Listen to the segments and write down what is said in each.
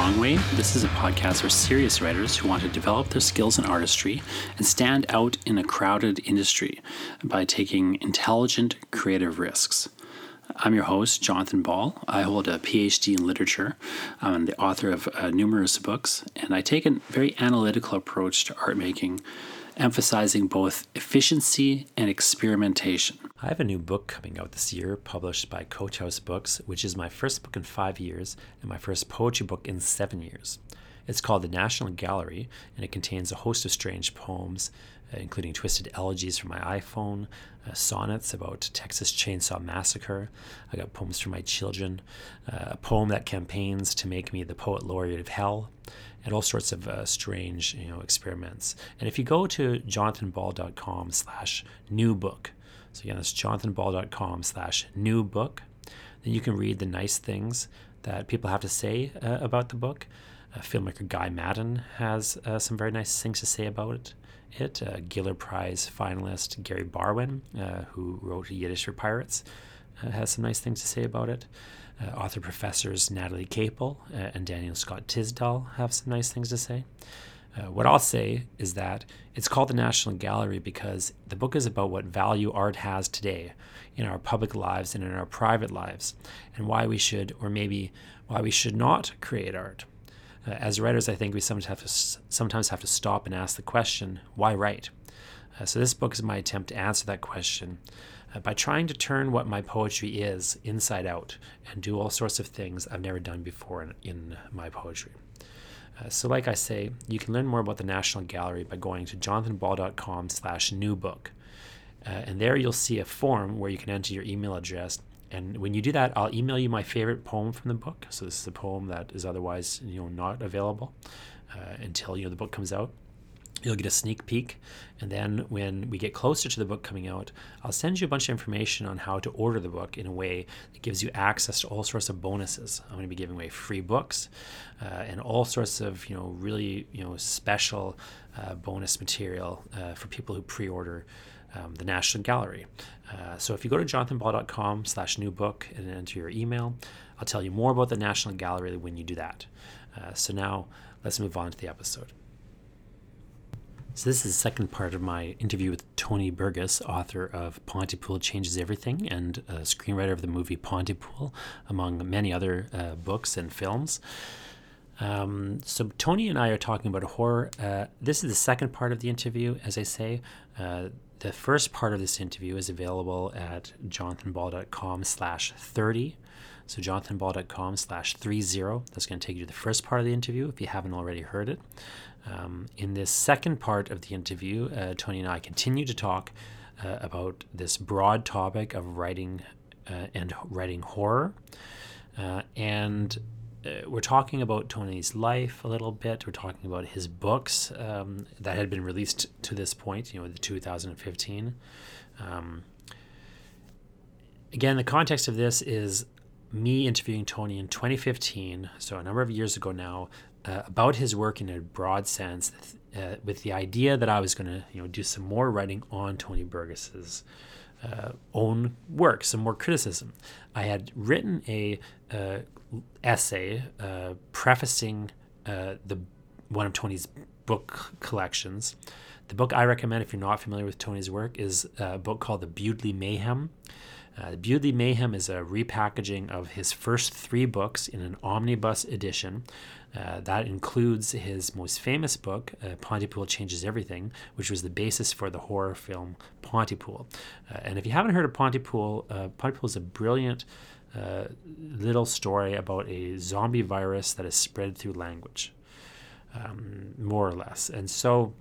Wrong Way. This is a podcast for serious writers who want to develop their skills in artistry and stand out in a crowded industry by taking intelligent, creative risks. I'm your host, Jonathan Ball. I hold a PhD in literature. I'm the author of uh, numerous books, and I take a very analytical approach to art making, emphasizing both efficiency and experimentation. I have a new book coming out this year, published by Coach House Books, which is my first book in five years and my first poetry book in seven years. It's called The National Gallery, and it contains a host of strange poems, uh, including twisted elegies from my iPhone, uh, sonnets about Texas Chainsaw Massacre. I got poems for my children, uh, a poem that campaigns to make me the poet laureate of hell, and all sorts of uh, strange, you know, experiments. And if you go to jonathanball.com slash new book, so again, that's jonathanball.com slash new book, then you can read the nice things that people have to say uh, about the book. Uh, filmmaker Guy Maddin has uh, some very nice things to say about it it. Uh, Giller Prize finalist Gary Barwin, uh, who wrote Yiddish for Pirates, uh, has some nice things to say about it. Uh, author professors Natalee Caple uh, and Daniel Scott Tysdal have some nice things to say. Uh, what I'll say is that it's called the National Gallery because the book is about what value art has today in our public lives and in our private lives, and why we should, or maybe why we should not create art. Uh, as writers, I think we sometimes have to sometimes have to stop and ask the question, why write? Uh, so this book is my attempt to answer that question by trying to turn what my poetry is inside out and do all sorts of things I've never done before in, in my poetry. Uh, so, like I say, you can learn more about the National Gallery by going to jonathanball.com slash new book. Uh, and there you'll see a form where you can enter your email address and when you do that, I'll email you my favorite poem from the book. So this is a poem that is otherwise, you know, not available uh, until you know the book comes out. You'll get a sneak peek, and then when we get closer to the book coming out, I'll send you a bunch of information on how to order the book in a way that gives you access to all sorts of bonuses. I'm going to be giving away free books uh, and all sorts of you know really you know special uh, bonus material uh, for people who pre-order um, the National Gallery. Uh, so if you go to jonathanball.com slash new book and enter your email, I'll tell you more about the National Gallery when you do that. Uh, so now let's move on to the episode. So this is the second part of my interview with Tony Burgess, author of Pontypool Changes Everything and screenwriter of the movie Pontypool, among many other uh, books and films. Um, so Tony and I are talking about horror. Uh, this is the second part of the interview, as I say. Uh, the first part of this interview is available at jonathanball.com slash 30. So jonathanball.com slash 30. That's going to take you to the first part of the interview if you haven't already heard it. Um, in this second part of the interview, uh, Tony and I continue to talk uh, about this broad topic of writing uh, and writing horror. Uh, and uh, we're talking about Tony's life a little bit. We're talking about his books um, that had been released to this point, you know, the 2015. Um, again, the context of this is me interviewing Tony in 2015, so a number of years ago now, uh, about his work in a broad sense, uh, with the idea that I was going to, you know, do some more writing on Tony Burgess's uh, own work, some more criticism. I had written a uh, essay uh, prefacing uh, the one of Tony's book collections. The book I recommend, if you're not familiar with Tony's work, is a book called The Bewdley Mayhem. Uh, Bewdley Mayhem is a repackaging of his first three books in an omnibus edition. Uh, that includes his most famous book, uh, Pontypool Changes Everything, which was the basis for the horror film Pontypool. Uh, and if you haven't heard of Pontypool, uh, Pontypool is a brilliant uh, little story about a zombie virus that is spread through language, um, more or less. And so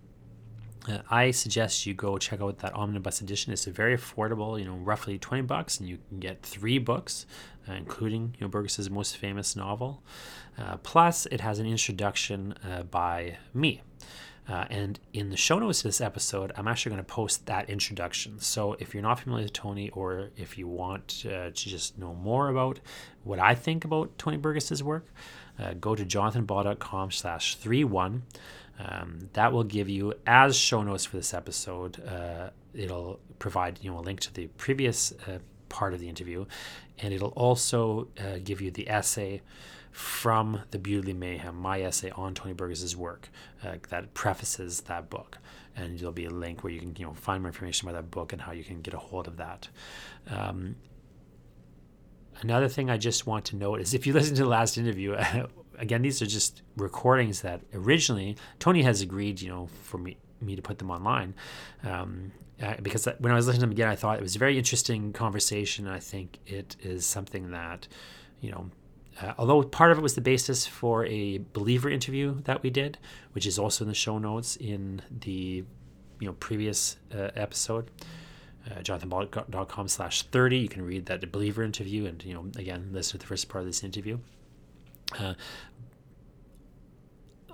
uh, I suggest you go check out that omnibus edition. It's a very affordable, you know, roughly 20 bucks, and you can get three books, uh, including you know, Burgess's most famous novel. Uh, plus, it has an introduction uh, by me. Uh, and in the show notes of this episode, I'm actually going to post that introduction. So if you're not familiar with Tony, or if you want uh, to just know more about what I think about Tony Burgess's work, uh, go to jonathanball.com slash 31. Um, that will give you, as show notes for this episode, uh, it'll provide you know a link to the previous uh, part of the interview, and it'll also uh, give you the essay from the Bewdley Mayhem, my essay on Tony Burgess's work uh, that prefaces that book. And there'll be a link where you can you know find more information about that book and how you can get a hold of that. Um, another thing I just want to note is if you listen to the last interview, again, these are just recordings that originally Tony has agreed, you know, for me me to put them online. Um, uh, because when I was listening to them again, I thought it was a very interesting conversation. I think it is something that, you know, uh, although part of it was the basis for a believer interview that we did, which is also in the show notes in the you know previous uh, episode, uh, jonathanball.com slash 30. You can read that believer interview and, you know, again, listen to the first part of this interview. Uh,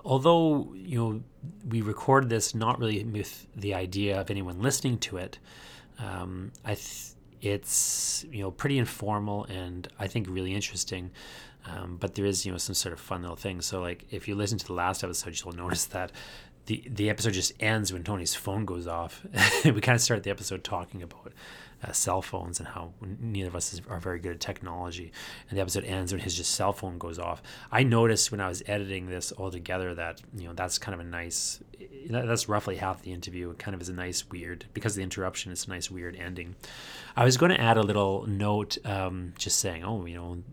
although, you know, we recorded this not really with the idea of anyone listening to it, um, I th- it's, you know, pretty informal and I think really interesting. Um, but there is, you know, some sort of fun little thing. So, like, if you listen to the last episode, you'll notice that the the episode just ends when Tony's phone goes off. we kind of start the episode talking about uh, cell phones and how neither of us is, are very good at technology. And the episode ends when his just cell phone goes off. I noticed when I was editing this all together that you know that's kind of a nice. That's roughly half the interview. It kind of is a nice weird because of the interruption. It's a nice weird ending. I was going to add a little note, um, just saying, oh, you know,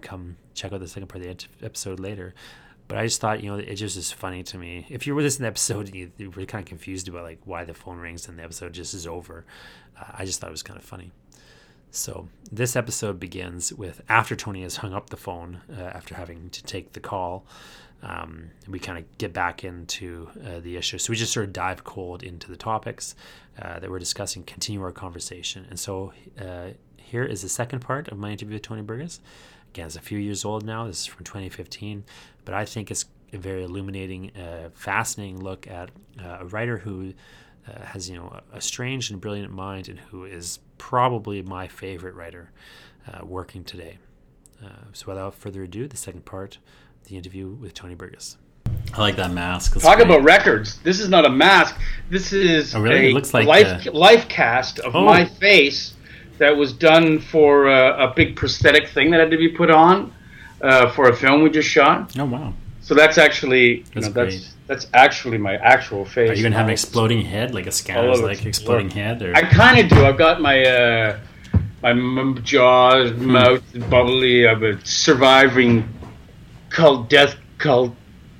come check out the second part of the episode later. But I just thought, you know, it just is funny to me. If you were listening to the episode and you, you were kind of confused about like why the phone rings and the episode just is over, uh, I just thought it was kind of funny. So this episode begins with after Tony has hung up the phone uh, after having to take the call. Um, we kind of get back into uh, the issue. So we just sort of dive cold into the topics uh, that we're discussing, continue our conversation. And so uh, here is the second part of my interview with Tony Burgess. Again, it's a few years old now. This is from 2015, but I think it's a very illuminating, uh, fascinating look at uh, a writer who uh, has you know a, strange and brilliant mind, and who is probably my favorite writer uh, working today. Uh, so, without further ado, the second part, the interview with Tony Burgess. I like that mask. That's Talk great. about records. This is not a mask. This is oh, really? a it looks like life, a... life cast of oh. my face that was done for a, a, big prosthetic thing that had to be put on uh, for a film we just shot. Oh wow! So that's actually that's know, that's, that's actually my actual face. Are you gonna have an exploding head, like a scanner's like exploding head? Or? I kind of do. I've got my uh, my jaws, hmm. mouth bubbly. I'm a surviving cult death cult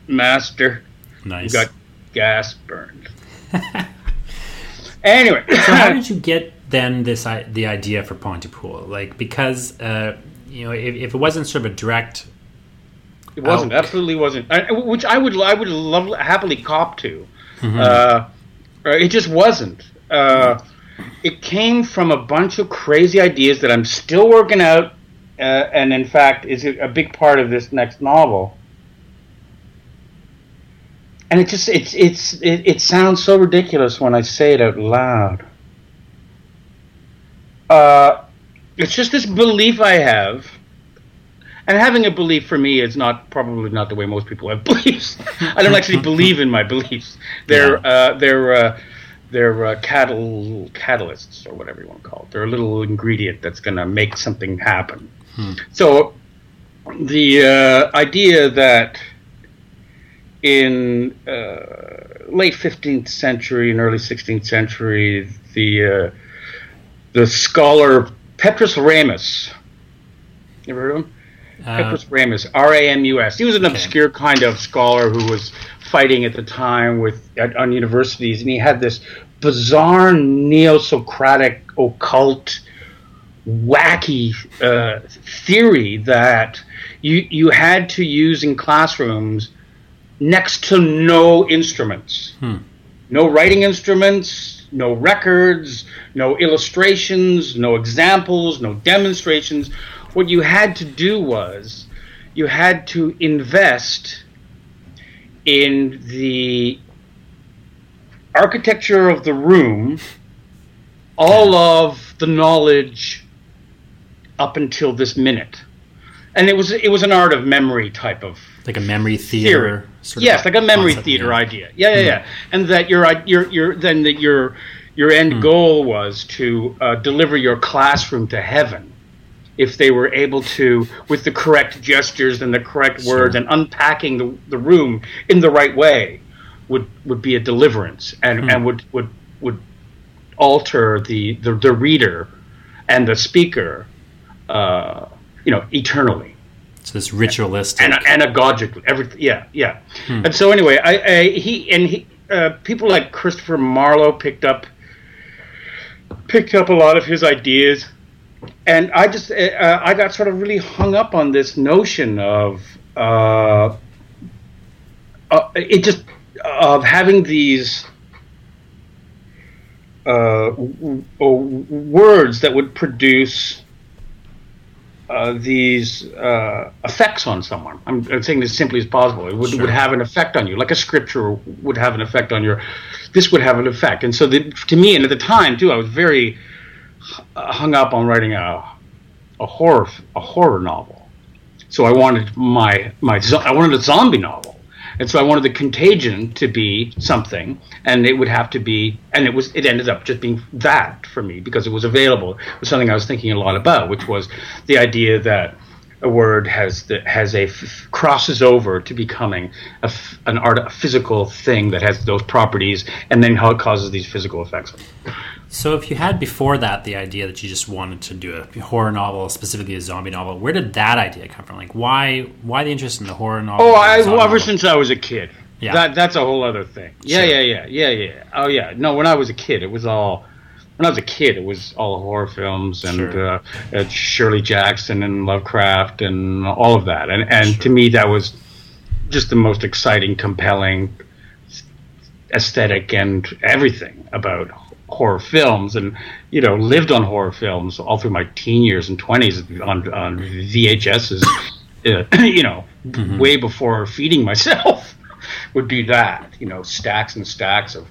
master. Nice. got gas burned. anyway, so how did you get then this the idea for Pontypool? Like because uh, you know if, if, it wasn't sort of a direct, it wasn't out. absolutely wasn't. I, which I would I would love happily cop to. Mm-hmm. Uh, it just wasn't. Uh, it came from a bunch of crazy ideas that I'm still working out, uh, and in fact is a big part of this next novel. And it just it's it's it, it sounds so ridiculous when I say it out loud uh, it's just this belief I have, and having a belief for me is not probably not the way most people have beliefs. I don't actually believe in my beliefs. They're yeah. uh, they're uh, they're uh, catal- catalysts or whatever you want to call it. They're a little ingredient that's going to make something happen. Hmm. So the uh, idea that in uh, late 15th century and early 16th century, the uh, the scholar Petrus Ramus. You ever heard of him? Uh, Petrus Ramus, R A M U S. He was an okay. obscure kind of scholar who was fighting at the time with at, on universities, and he had this bizarre neo-Socratic occult wacky uh, theory that you you had to use in classrooms next to no instruments, hmm. no writing instruments, no records, no illustrations, no examples, no demonstrations. What you had to do was you had to invest in the architecture of the room, all of the knowledge up until this minute. And it was it was an art of memory type of like a memory theater. Sort of yes, like a memory theater idea. Yeah, yeah, mm. yeah. And that you're you're you're then that you're your end mm. goal was to uh, deliver your classroom to heaven if they were able to, with the correct gestures and the correct sure. words and unpacking the, the room in the right way, would, would be a deliverance and, mm. and would, would, would alter the, the, the reader and the speaker, uh, you know, eternally. So this ritualistic and, and, a everything. Yeah, yeah. Hmm. And so anyway, I, I he and he, uh, people like Christopher Marlowe picked up picked up a lot of his ideas, and I just uh, I got sort of really hung up on this notion of uh, uh it just of having these uh, words that would produce uh, these uh, effects on someone. I'm, I'm, saying this as simply as possible. It would, sure. would have an effect on you, like a scripture would have an effect on your. This would have an effect, and so the, to me, and at the time too, I was very hung up on writing a a horror a horror novel. So I wanted my my I wanted a zombie novel and so I wanted the contagion to be something, and it would have to be, and it was, it ended up just being that for me because it was available. It was something I was thinking a lot about, which was the idea that a word has the, has a f- crosses over to becoming a f- an art a physical thing that has those properties, and then how it causes these physical effects. So, if you had before that the idea that you just wanted to do a horror novel, specifically a zombie novel, where did that idea come from? Like, why why the interest in the horror novel? Oh, I, well, ever since I was a kid. Yeah, that that's a whole other thing. Yeah, sure. yeah, yeah, yeah, yeah. Oh, yeah. No, when I was a kid, it was all. When I was a kid, it was all horror films and sure. uh, Shirley Jackson and Lovecraft and all of that. And and sure. to me, that was just the most exciting, compelling, aesthetic and everything about horror films and you know lived on horror films all through my teen years and 20s on, on VHSs uh, you know mm-hmm. way before feeding myself would be that you know stacks and stacks of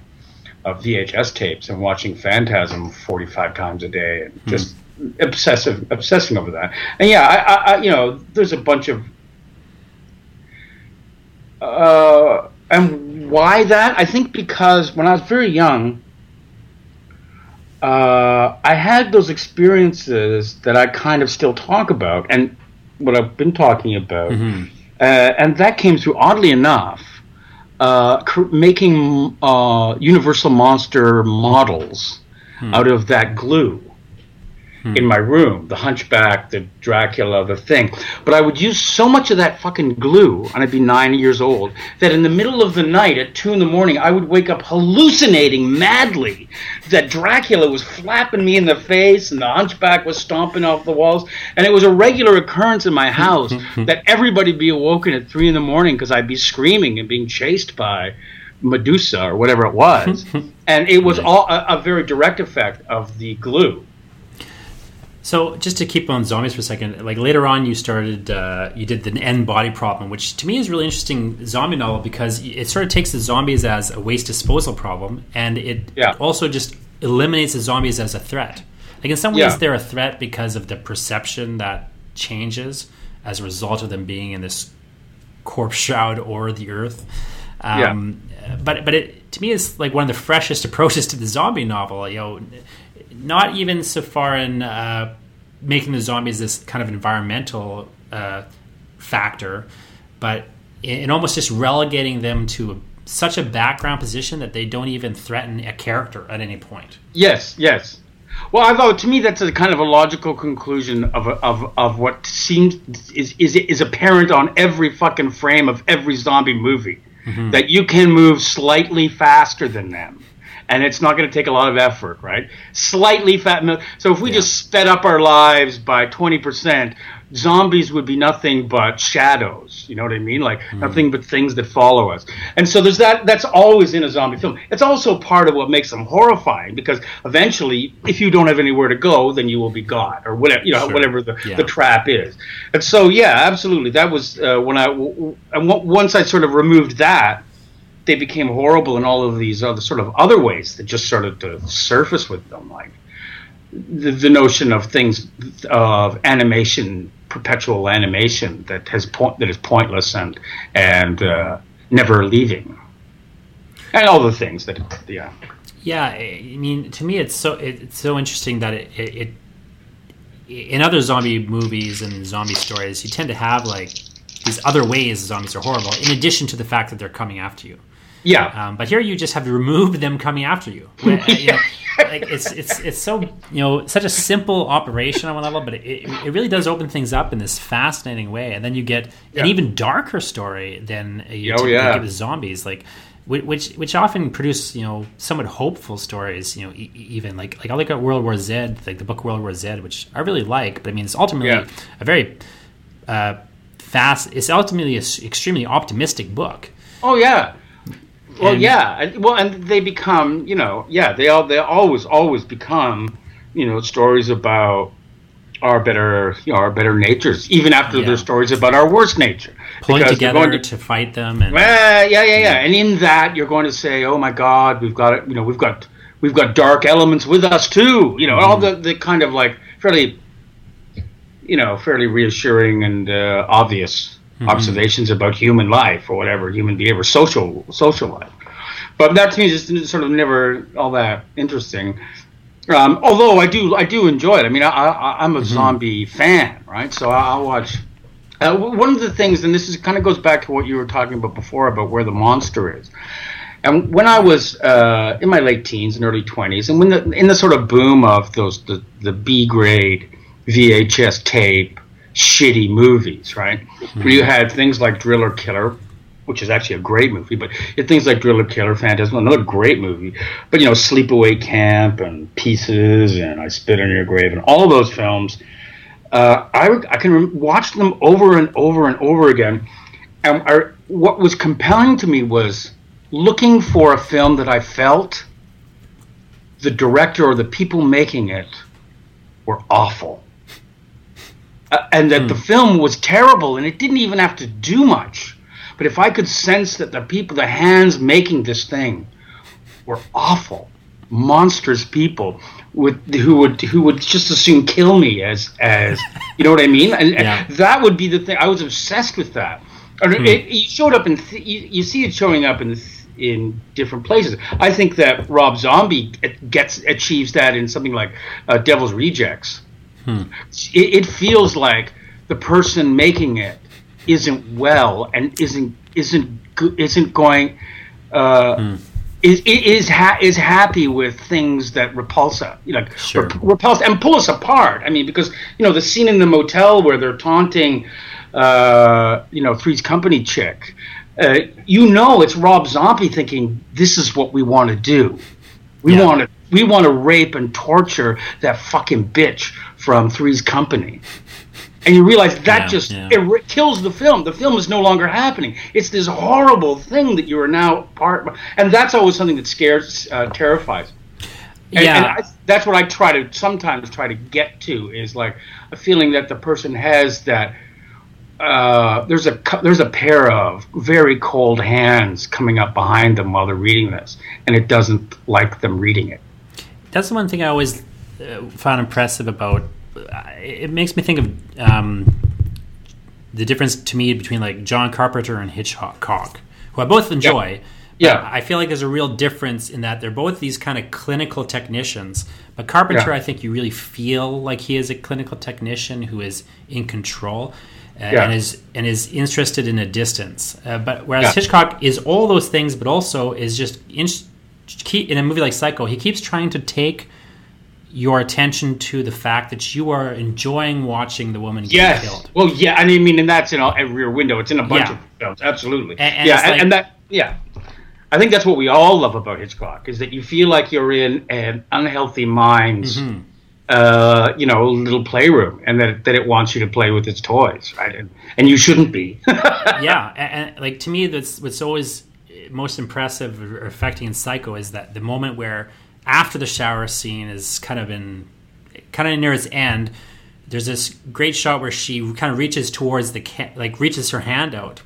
of VHS tapes and watching Phantasm 45 times a day and just obsessive obsessing over that. And yeah I, I, I, you know there's a bunch of uh and why that? I think because when I was very young uh, I had those experiences that I kind of still talk about, and what I've been talking about, mm-hmm. uh, and that came through oddly enough, uh, cr- making uh, Universal Monster models hmm. out of that glue hmm. in my room, the Hunchback, the Dracula, the thing. But I would use so much of that fucking glue, and I'd be nine years old, that in the middle of the night at two in the morning, I would wake up hallucinating madly that Dracula was flapping me in the face and the Hunchback was stomping off the walls. And it was a regular occurrence in my house that everybody'd be awoken at three in the morning because I'd be screaming and being chased by. Medusa or whatever it was, and it was all a, a very direct effect of the glue. So just to keep on zombies for a second, like later on, you started, uh, you did the n-Body Problem, which to me is really interesting zombie novel because it sort of takes the zombies as a waste disposal problem, and it yeah. also just eliminates the zombies as a threat. Like in some ways, yeah. they're a threat because of the perception that changes as a result of them being in this corpse shroud or the earth. Um, yeah. But but it to me is like one of the freshest approaches to the zombie novel. You know not even so far in uh, making the zombies this kind of environmental uh, factor, but in, almost just relegating them to a, such a background position that they don't even threaten a character at any point. Yes, yes. Well, I thought to me that's a kind of a logical conclusion of of, of what seems is, is is apparent on every fucking frame of every zombie movie. Mm-hmm. That you can move slightly faster than them and it's not going to take a lot of effort, right? Slightly fat. milk. So if we yeah. just sped up our lives by twenty percent, zombies would be nothing but shadows. You know what I mean? Like mm. nothing but things that follow us. And so there's that. That's always in a zombie film. It's also part of what makes them horrifying because eventually, if you don't have anywhere to go, then you will be got or whatever. You know, sure. whatever the, yeah. the trap is. And so, yeah, absolutely. That was uh, when I. And once I sort of removed that they became horrible in all of these other sort of other ways that just started to surface with them, like the, the notion of things of animation, perpetual animation that has point that is pointless and and uh, never leaving, and all the things that yeah. Yeah, I mean, to me, it's so it's so interesting that it, it, it in other zombie movies and zombie stories, you tend to have like these other ways zombies are horrible, in addition to the fact that they're coming after you. Yeah. Um, but here you just have removed them coming after you. you know, like it's it's it's so you know such a simple operation on one level, but it, it really does open things up in this fascinating way, and then you get Yeah. an even darker story than you Oh, yeah. get with zombies, like. Which which often produce you know somewhat hopeful stories you know e- even like like I look at World War Z like the book World War Z which I really like but I mean it's ultimately Yeah. a very uh, fast it's ultimately an extremely optimistic book Oh yeah. Well, And- yeah. And, well, and they become, you know, yeah. They all they always always become, you know, stories about our better, you know, our better natures, even after Yeah. they're stories about our worst nature. pulling Because together going to, fight them and Well, yeah, yeah, yeah. And in that, you're going to say, "Oh my God, we've got it. You know, we've got we've got dark elements with us too." You know, all the the kind of like fairly, you know, fairly reassuring and uh, obvious observations about human life or whatever human behavior, social social life. But that to me is just sort of never all that interesting. Um, although I do I do enjoy it. I mean, I, I, I'm a zombie fan, right? So I- I'll watch. Uh, one of the things, and this is kind of goes back to what you were talking about before about where the monster is. And when I was uh, in my late teens and early twenties, and when the in the sort of boom of those the, the B grade VHS tape shitty movies, right? Where you had things like Driller Killer, which is actually a great movie, but you had things like Driller Killer, Phantasm, another great movie. But you know, Sleepaway Camp and Pieces and I Spit on Your Grave and all those films uh, I, I can watch them over and over and over again. And I, what was compelling to me was looking for a film that I felt the director or the people making it were awful. Uh, and that the film was terrible and it didn't even have to do much. But if I could sense that the people, the hands making this thing were awful, monstrous people with who would who would just as soon kill me as as you know what I mean. And, and that would be the thing. I was obsessed with that. And it, it showed up in th- you, you see it showing up in th- in different places. I think that Rob Zombie gets achieves that in something like uh, Devil's Rejects. It, it feels like the person making it isn't well and isn't isn't isn't going uh, is is ha- is happy with things that repulse us, you know, Sure. rep- repulse and pull us apart. I mean, because you know the scene in the motel where they're taunting, uh, you know, Three's Company chick. Uh, you know, it's Rob Zombie thinking this is what we want to do. We Yeah. want to we want to rape and torture that fucking bitch from Three's Company. And you realize that Yeah, just yeah. it kills the film. The film is no longer happening. It's this horrible thing that you are now part, of. and that's always something that scares, uh, terrifies. And, Yeah. and I, that's what I try to sometimes try to get to is like a feeling that the person has that uh, there's a there's a pair of very cold hands coming up behind them while they're reading this, and it doesn't like them reading it. that's the one thing I always uh, found impressive about. It makes me think of um, the difference to me between like John Carpenter and Hitchcock, who I both enjoy. Yeah. but I feel like there's a real difference in that they're both these kind of clinical technicians. But Carpenter, Yeah. I think you really feel like he is a clinical technician who is in control. Uh, Yeah. and is and is interested in a distance, uh, but whereas Yeah. Hitchcock is all those things, but also is just in, in a movie like Psycho, he keeps trying to take your attention to the fact that you are enjoying watching the woman get Yes. killed. Well, yeah, I mean, and that's in a, a rear window. It's in a bunch Yeah. of films, absolutely. And- and yeah, and, like- and that, yeah. I think that's what we all love about Hitchcock is that you feel like you're in an unhealthy mind's, Mm-hmm. uh, you know, little playroom, and that that it wants you to play with its toys, right? And, and you shouldn't be. yeah, and, and like to me, that's what's always most impressive or affecting in Psycho is that the moment where after the shower scene is kind of in kind of near its end. There's this great shot where she kind of reaches towards the ca- like reaches her hand out,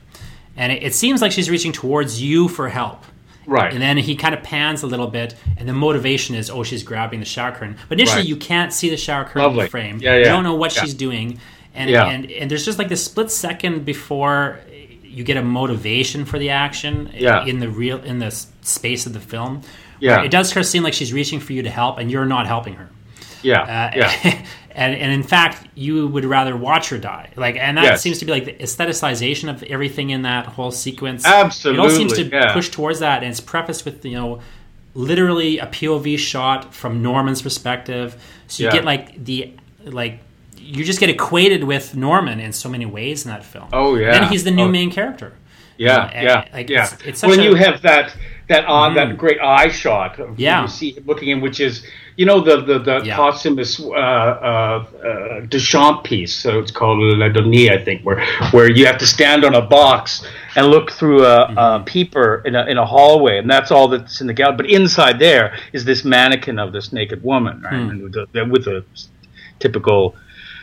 and it, it seems like she's reaching towards you for help. right. And then he kind of pans a little bit, and the motivation is, oh, she's grabbing the shower curtain. But initially, Right. you can't see the shower curtain in Lovely. the frame. Yeah, You don't know what Yeah. she's doing, and Yeah. and and there's just like this split second before you get a motivation for the action Yeah. in the real in the space of the film, Yeah. It does her seem like she's reaching for you to help, and you're not helping her. Yeah. Uh, yeah. and and in fact, you would rather watch her die. Like, and that Yes. seems to be like the aestheticization of everything in that whole sequence. Absolutely, It all seems to yeah. push towards that, and it's prefaced with you know, literally a POV shot from Norman's perspective. So you Yeah. get like the like. You just get equated with Norman in so many ways in that film. Oh, yeah. and he's the new Oh. main character. Yeah, Uh, yeah, like, yeah. it's- it's when a- you have that that uh, that great eye shot, of Yeah. you see him looking in, which is you know the the, the Yeah. posthumous uh, uh, uh, Duchamp piece. So it's called La Donnée, I think, where where you have to stand on a box and look through a, Mm-hmm. a peeper in a in a hallway, and that's all that's in the gallery. But inside there is this mannequin of this naked woman, right, and with, the, with a typical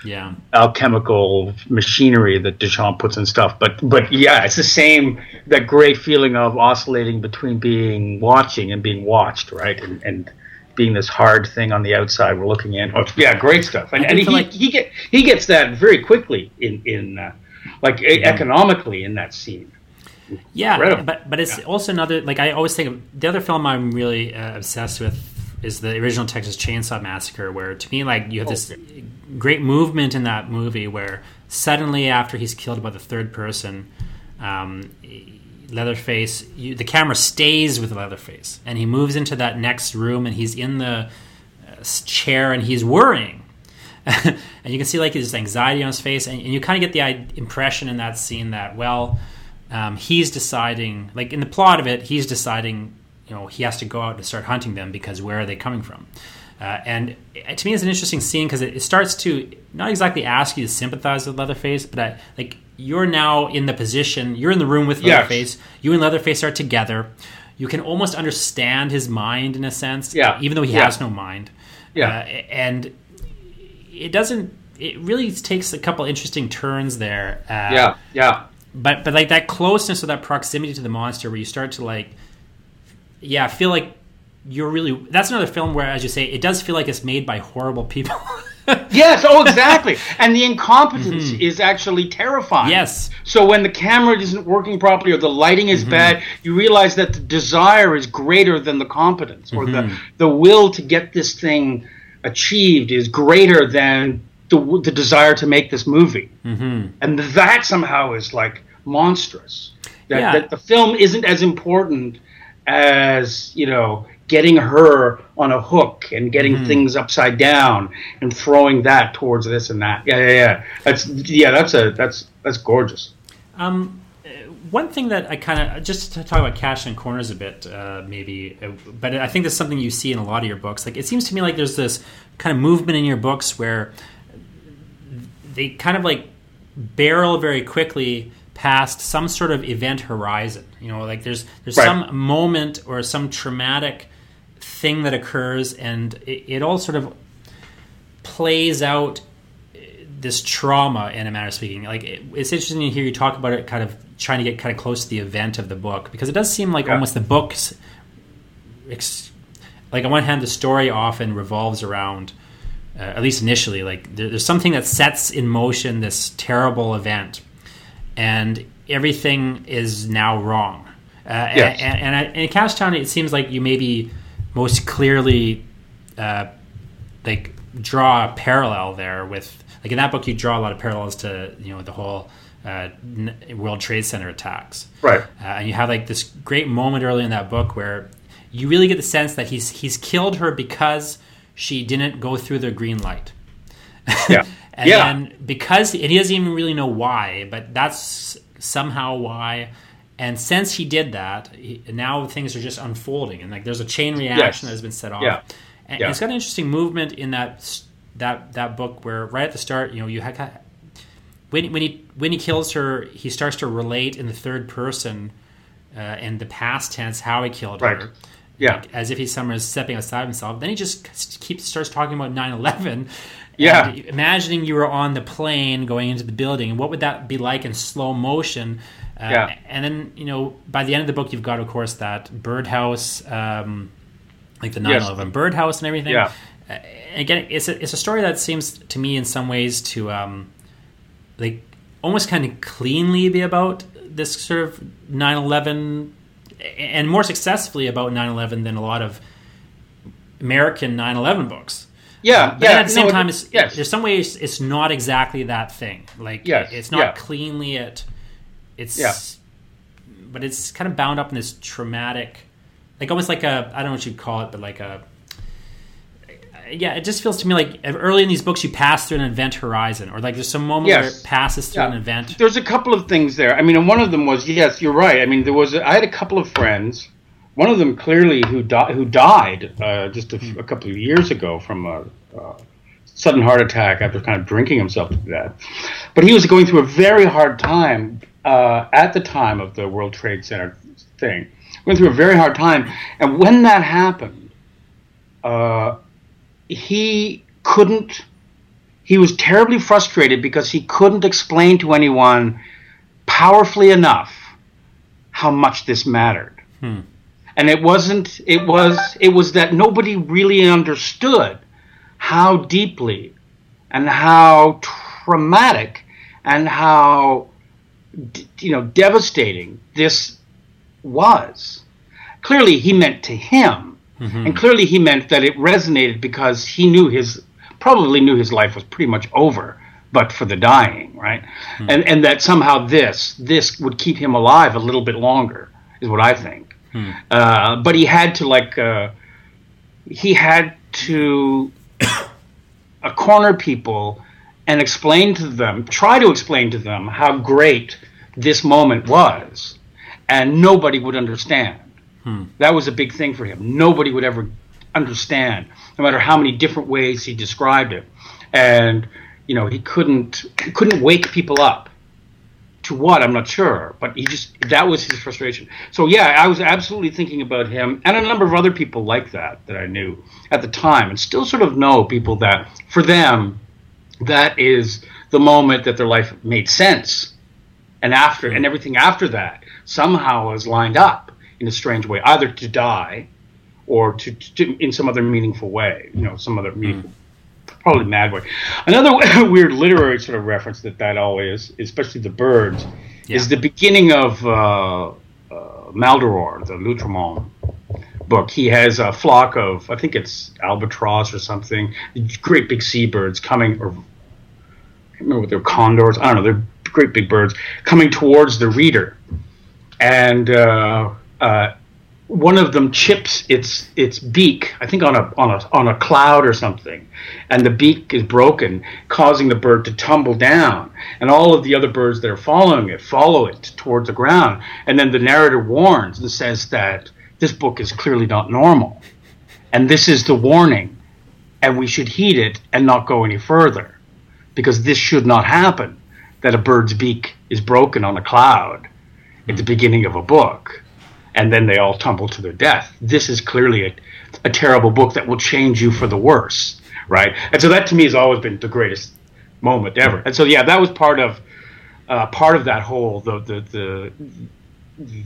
Yeah. alchemical machinery that Duchamp puts in stuff. But but yeah, it's the same that great feeling of oscillating between being watching and being watched, right? And and being this hard thing on the outside we're looking in. Oh, yeah, great stuff. And, and he like- he get he gets that very quickly in in uh, like e- economically in that scene. Yeah, Incredible. but but it's Yeah. also another like I always think of the other film I'm really uh, obsessed with is the original Texas Chainsaw Massacre, where to me like you have this great movement in that movie where suddenly after he's killed by the third person, um, Leatherface, you, the camera stays with Leatherface, and he moves into that next room, and he's in the uh, chair, and he's worrying. and you can see like his anxiety on his face, and, and you kind of get the i- impression in that scene that well, um, he's deciding, like in the plot of it, he's deciding, you know, he has to go out and start hunting them because where are they coming from? Uh, and to me, it's an interesting scene because it, it starts to not exactly ask you to sympathize with Leatherface, but I, like you're now in the position, you're in the room with Yes. Leatherface. You and Leatherface are together. You can almost understand his mind in a sense, Yeah. even though he Yeah. has no mind. Yeah. Uh, and it doesn't. It really takes a couple interesting turns there. Uh, Yeah, yeah, but but like that closeness or that proximity to the monster, where you start to like, yeah, I feel like you're really. That's another film where, as you say, it does feel like it's made by horrible people. yes. Oh, exactly. and the incompetence is actually terrifying. Mm-hmm. yes, So when the camera isn't working properly or the lighting is bad, you realize that the desire is greater than the competence, or the the will to get this thing achieved is greater than the the desire to make this movie, mm-hmm. and that somehow is like monstrous. That, Yeah. that the film isn't as important as you know getting her on a hook and getting things upside down and throwing that towards this and that. Yeah, yeah, yeah. That's yeah, that's a that's that's gorgeous. Um, one thing that I kind of just to talk about Cashtown Corners a bit, uh, maybe, uh, but I think that's something you see in a lot of your books. Like it seems to me like there's this kind of movement in your books where they kind of like barrel very quickly past some sort of event horizon. You know, like there's there's Right. some moment or some traumatic thing that occurs, and it, it all sort of plays out this trauma in a manner of speaking. Like it, it's interesting to hear you talk about it, kind of trying to get kind of close to the event of the book because it does seem like Yeah. almost the books, ex- like on one hand, the story often revolves around, uh, at least initially, like there, there's something that sets in motion this terrible event, and everything is now wrong. Uh, Yes. and, and, and in Cashtown, it seems like you maybe most clearly uh, like draw a parallel there with like in that book you draw a lot of parallels to you know the whole uh, World Trade Center attacks, Right. uh, and you have like this great moment early in that book where you really get the sense that he's he's killed her because she didn't go through the green light. Yeah. And Yeah. then because and he doesn't even really know why, but that's somehow why. And since he did that, he, now things are just unfolding, and like there's a chain reaction Yes. that has been set off. Yeah. And Yeah. it's got an interesting movement in that that that book where right at the start, you know, you have when when he when he kills her, he starts to relate in the third person uh, in the past tense how he killed Right. her Yeah. as if he's someone stepping outside himself. Then he just keeps starts talking about 9/11. Yeah. And imagining you were on the plane going into the building, and what would that be like in slow motion? Uh, Yeah. And then you know, by the end of the book, you've got, of course, that birdhouse, um, like the 9/11 birdhouse and everything. Yeah. Uh, again, it's a, it's a story that seems to me, in some ways, to um, like almost kind of cleanly be about this sort of 9/11 and more successfully about 9/11 than a lot of American 9/11 books. Yeah, um, But yeah. at the same no, time, it's, yes. there's some ways it's not exactly that thing. Like Yes, it's not yeah. cleanly it. It's Yeah. but it's kind of bound up in this traumatic, like almost like a I don't know what you'd call it, but like a yeah. It just feels to me like early in these books you pass through an event horizon, or like there's some moment where it passes through Yeah. an event. There's a couple of things there. I mean, and one of them was yes, you're right. I mean, there was I had a couple of friends. One of them clearly who di- who died uh, just a, f- a couple of years ago from a uh, sudden heart attack after kind of drinking himself to death. But he was going through a very hard time uh, at the time of the World Trade Center thing. Went through a very hard time, and when that happened, uh, he couldn't he was terribly frustrated because he couldn't explain to anyone powerfully enough how much this mattered. Hmm. And it wasn't it was it was that nobody really understood how deeply and how traumatic and how you know devastating this was. Clearly he meant to him. Mm-hmm. And clearly he meant that it resonated because he knew his probably knew his life was pretty much over but for the dying right? Hmm. And and that somehow this this would keep him alive a little bit longer is what i think uh, but he had to like uh, he had to uh, corner people and explain to them try to explain to them how great this moment was and nobody would understand that was a big thing for him. Nobody would ever understand, no matter how many different ways he described it. And you know, he couldn't he couldn't wake people up. To what? I'm not sure, but he just that was his frustration. So yeah, I was absolutely thinking about him and a number of other people like that that I knew at the time, and still sort of know people that for them that is the moment that their life made sense. And after and everything after that somehow is lined up in a strange way, either to die or to, to in some other meaningful way, you know, some other hmm. meaningful, probably. Another weird literary sort of reference that that always, especially the birds, is the beginning of uh, uh, Maldoror, the Lautréamont book. He has a flock of, I think it's albatross or something, great big seabirds coming, or I can't remember what they're condors. I don't know. They're great big birds coming towards the reader, and uh, uh, one of them chips its its beak. I think on a on a on a cloud or something, and the beak is broken, causing the bird to tumble down. And all of the other birds that are following it follow it towards the ground. And then the narrator warns and says that this book is clearly not normal, and this is the warning, and we should heed it and not go any further because this should not happen that a bird's beak is broken on a cloud at the hmm. beginning of a book and then they all tumble to their death. This is clearly a, a terrible book that will change you for the worse right? And so that to me has always been the greatest moment ever. And so yeah that was part of uh, part of that whole the the the,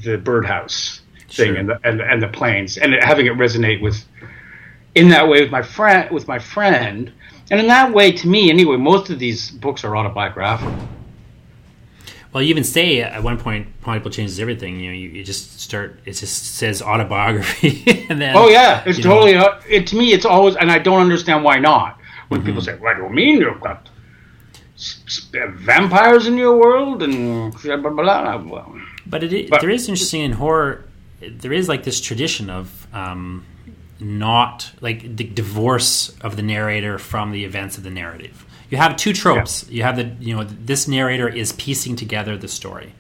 the birdhouse thing Sure. and the and, the- and the planes and having it resonate with in that way with my friend with my friend. And in that way to me anyway most of these books are autobiographical Well, you even say at one point, Pontypool changes everything. You know, you, you just start. It just says autobiography, and then oh yeah it's totally uh, it to me it's always and i don't understand why not when people say what do you mean you've got vampires in your world and blah, blah, blah, blah. But it, But- there is interesting in horror. There is like this tradition of um, not like the divorce of the narrator from the events of the narrative. You have two tropes. You have the you know this narrator is piecing together the story.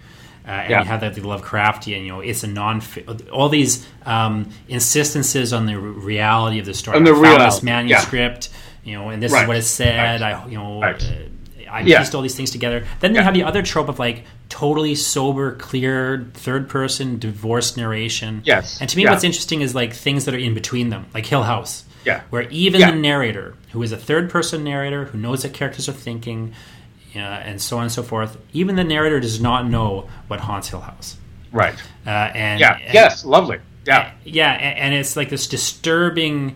Uh, and Yeah. you have that the Lovecraftian, you know, it's a non. All these um, insistences on the reality of the story. And the I found reality, this manuscript, you know, and this is what it said. I, you know, Right. uh, I Yeah. pieced all these things together. Then you Yeah. have the other trope of like totally sober, clear, third person divorce narration. Yes. And to me, Yeah. what's interesting is like things that are in between them, like Hill House. Yeah. Where even Yeah. the narrator, who is a third person narrator, who knows that characters are thinking, uh, and so on and so forth, even the narrator does not know what haunts Hill House. right. Uh, and yeah. and- yes. Lovely. Yeah. Yeah, and it's like this disturbing,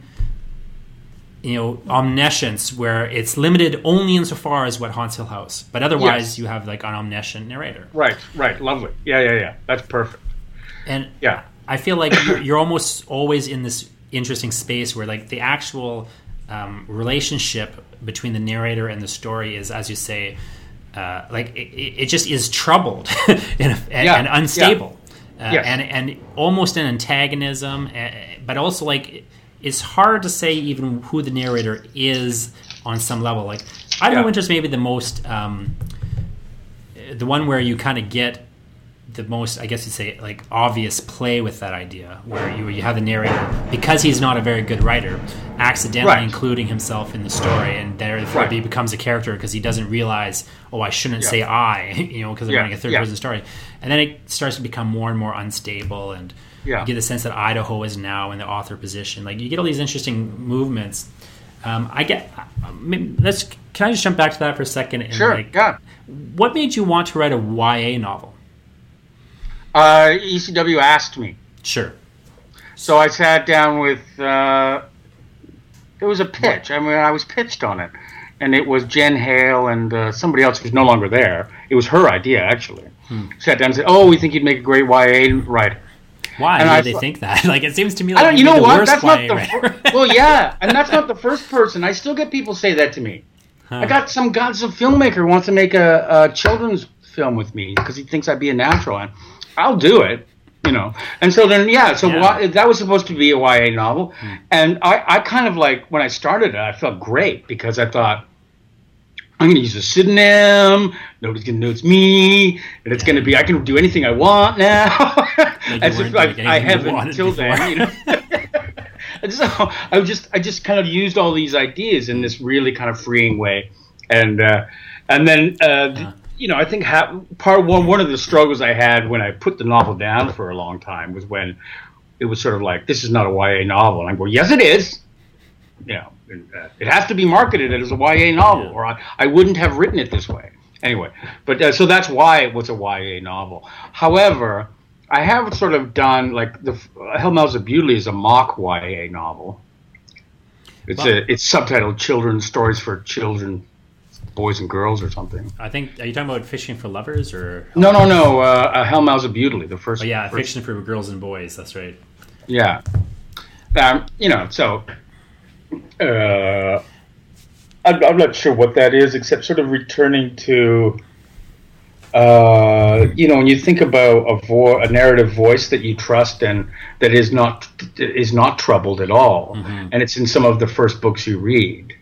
you know, omniscience where it's limited only insofar as what haunts Hill House, but otherwise Yes. you have like an omniscient narrator. right. Right. Lovely. Yeah yeah yeah. That's perfect. And yeah. I feel like you're, you're almost always in this interesting space where like the actual um, relationship between the narrator and the story is, as you say, uh, like it, it, just is troubled and, yeah. and, unstable, yeah. Uh, yes. and and almost an antagonism, uh, but also like it's hard to say even who the narrator is on some level. Like Idaho yeah. Winter's maybe the most um, the one where you kind of get the most, I guess you'd say, like obvious play with that idea, where you you have the narrator because he's not a very good writer, accidentally right. including himself in the story, and therefore right. he becomes a character because he doesn't realize, oh, I shouldn't yeah. say I, you know, because I'm yeah. running a third yeah. person story, and then it starts to become more and more unstable, and you get the sense that Idaho is now in the author position. Like you get all these interesting movements. Um, I get. Let's. Can I just jump back to that for a second? And sure. Like, yeah. What made you want to write a YA novel? Uh, ECW asked me. Sure. So I sat down with. Uh, it was a pitch. I mean, I was pitched on it, and it was Jen Hale and uh, somebody else who's no longer there. It was her idea actually. Hmm. Sat down and said, "Oh, we think you'd make a great YA writer." Why and do I, they think that? Like it seems to me like I don't, you know what? That's not the well, yeah, and that's not the first person. I still get people say that to me. Huh. I got some got some filmmaker wants to make a, a children's film with me because he thinks I'd be a natural. And I'll do it, you know. And so then, yeah, so yeah. that was supposed to be a YA novel, hmm. and I, I kind of like when I started it, I felt great because I thought. I'm going to use a pseudonym. Nobody's going to know it's me, and it's yeah. going to be I can do anything I want now. As if I, I haven't until then, you know. and so I just I just kind of used all these ideas in this really kind of freeing way, and uh, and then uh, uh-huh you know, I think ha- part one one of the struggles I had when I put the novel down for a long time was when it was sort of like this is not a YA novel, and I go, yes, it is. You know, uh, it has to be marketed as a YA novel, or I, I wouldn't have written it this way. Anyway, but uh, so that's why it was a YA novel. However, I have sort of done like the Hellmouths of Bewdley is a mock YA novel. It's well, a it's subtitled "Children's Stories for Children boys and girls or something. I think. Are you talking about Fiction for Lovers or? No, no, no. Uh, uh, Hellmouths of Bewdley, the first. Oh, yeah, first. fiction for girls and boys. That's right. Yeah, um, you know, so uh, I'm, I'm not sure what that is, except sort of returning to. Uh, you know, when you think about a, vo- a narrative voice that you trust and that is not is not troubled at all, mm-hmm. and it's in some of the first books you read,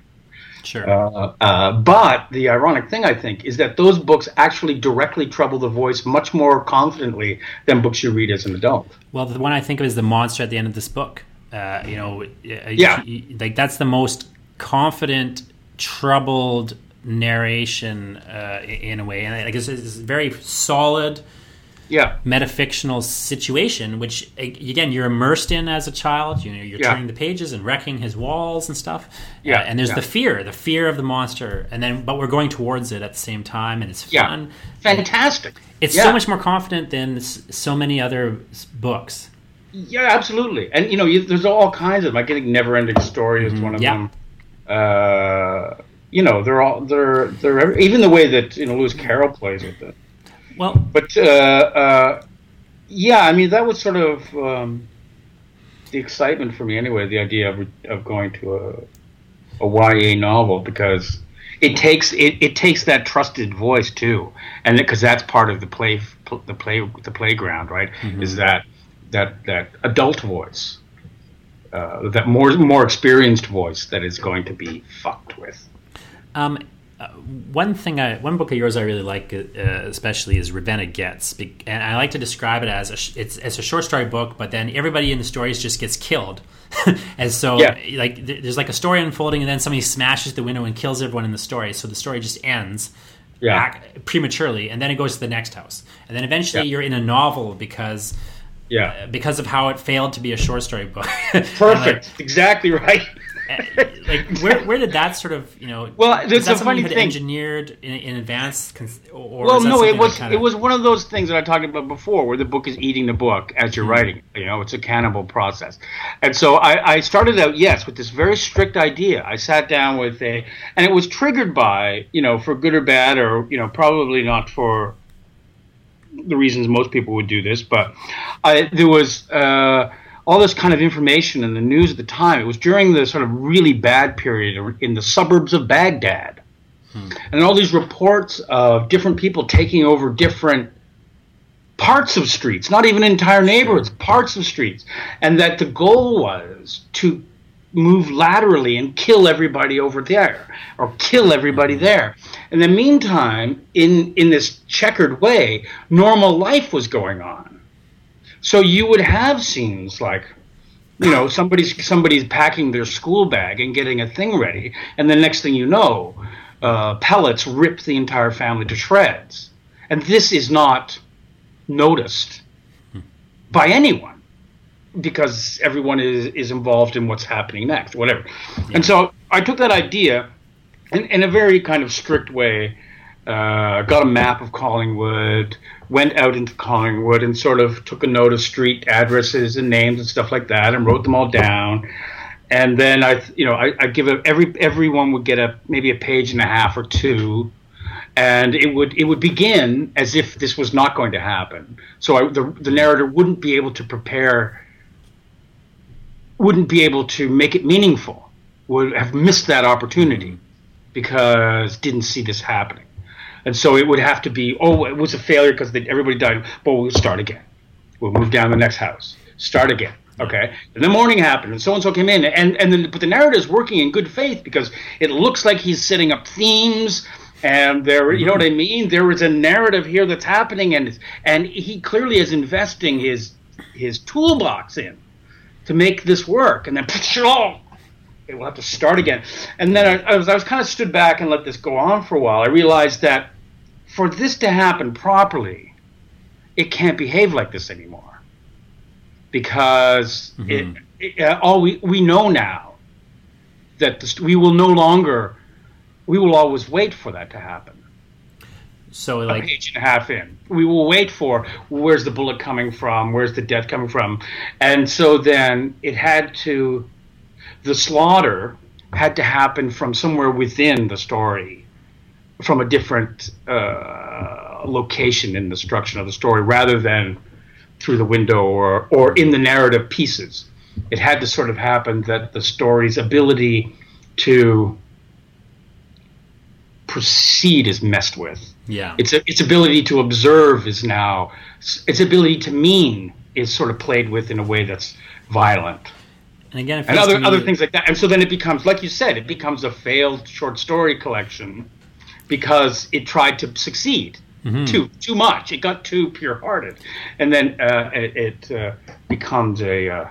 Sure. Uh, uh, but the ironic thing, I think, is that those books actually directly trouble the voice much more confidently than books you read as an adult. Well, the one I think of is the monster at the end of this book. Uh, you know, yeah, like that's the most confident, troubled narration uh, in a way, and I guess it's very solid yeah. metafictional situation, which again you're immersed in as a child. You know, you're yeah. turning the pages and wrecking his walls and stuff. Yeah, uh, and there's yeah. the fear, the fear of the monster, and then but we're going towards it at the same time, and it's fun. Fantastic. It's so much more confident than so many other books. Yeah, absolutely. And you know, you, there's all kinds of them. I think Never Ending Story is mm-hmm. one of them. Uh, you know, they're all they're they're even the way that you know Lewis Carroll plays with it well, but uh, uh, yeah, I mean that was sort of um, the excitement for me anyway. The idea of of going to a a YA novel because it takes it, it takes that trusted voice too, and because that's part of the play the play the playground, right? Mm-hmm. Is that that that adult voice, uh, that more more experienced voice that is going to be fucked with. Um, uh, one thing I one book of yours I really like uh, especially is Ravenna Gets. And I like to describe it as a, it's a short story book but then everybody in the stories just gets killed. And so yeah. like there's like a story unfolding and then somebody smashes the window and kills everyone in the story. So the story just ends yeah. prematurely and then it goes to the next house. And then eventually yeah. you're in a novel because yeah. uh, because of how it failed to be a short story book. Perfect like, exactly right like where, where did that sort of you know well it's a funny thing. engineered in, in advance or well no it was kinda... it was one of those things that i talked about before where the book is eating the book as you're mm-hmm. writing you know it's a cannibal process. And so I, I started out yes with this very strict idea. I sat down with a and it was triggered by you know for good or bad or you know probably not for the reasons most people would do this, but I, there was uh, all this kind of information in the news at the time. It was during the sort of really bad period in the suburbs of Baghdad. Hmm. And all these reports of different people taking over different parts of streets, not even entire neighborhoods, parts of streets. And that the goal was to move laterally and kill everybody over there or kill everybody there. In the meantime, in, in this checkered way, normal life was going on. So you would have scenes like, you know, somebody's somebody's packing their school bag and getting a thing ready, and the next thing you know, uh, pellets rip the entire family to shreds. And this is not noticed by anyone because everyone is, is involved in what's happening next, whatever. Yeah. And so I took that idea in, in a very kind of strict way, uh, got a map of Collingwood, went out into Collingwood and sort of took a note of street addresses and names and stuff like that and wrote them all down. And then I, you know, I, I give every everyone would get a maybe a page and a half or two and it would it would begin as if this was not going to happen. So I, the the narrator wouldn't be able to prepare wouldn't be able to make it meaningful, would have missed that opportunity because didn't see this happening. And so it would have to be, oh, it was a failure because everybody died, but we'll start again. We'll move down the next house, start again. Okay. And the morning happened, and so and so came in, and and then but the narrator is working in good faith because it looks like he's setting up themes, and there, you know what I mm-hmm. mean. There is a narrative here that's happening, and and he clearly is investing his his toolbox in to make this work, and then it will have to start again. And then I, I was I was kind of stood back and let this go on for a while. I realized that for this to happen properly, it can't behave like this anymore because mm-hmm. it, it, uh, all we we know now that the, we will no longer we will always wait for that to happen. So like a page and a half in, we will wait for where's the bullet coming from, where's the death coming from, and so then it had to, the slaughter had to happen from somewhere within the story, from a different uh, location in the structure of the story, rather than through the window or or in the narrative pieces. It had to sort of happen that the story's ability to proceed is messed with. Yeah. Its its ability to observe is now its ability to mean is sort of played with in a way that's violent. And again, and other other things like that. And so then it becomes, like you said, it becomes a failed short story collection because it tried to succeed mm-hmm. too too much. It got too pure hearted, and then uh, it, it uh, becomes a uh,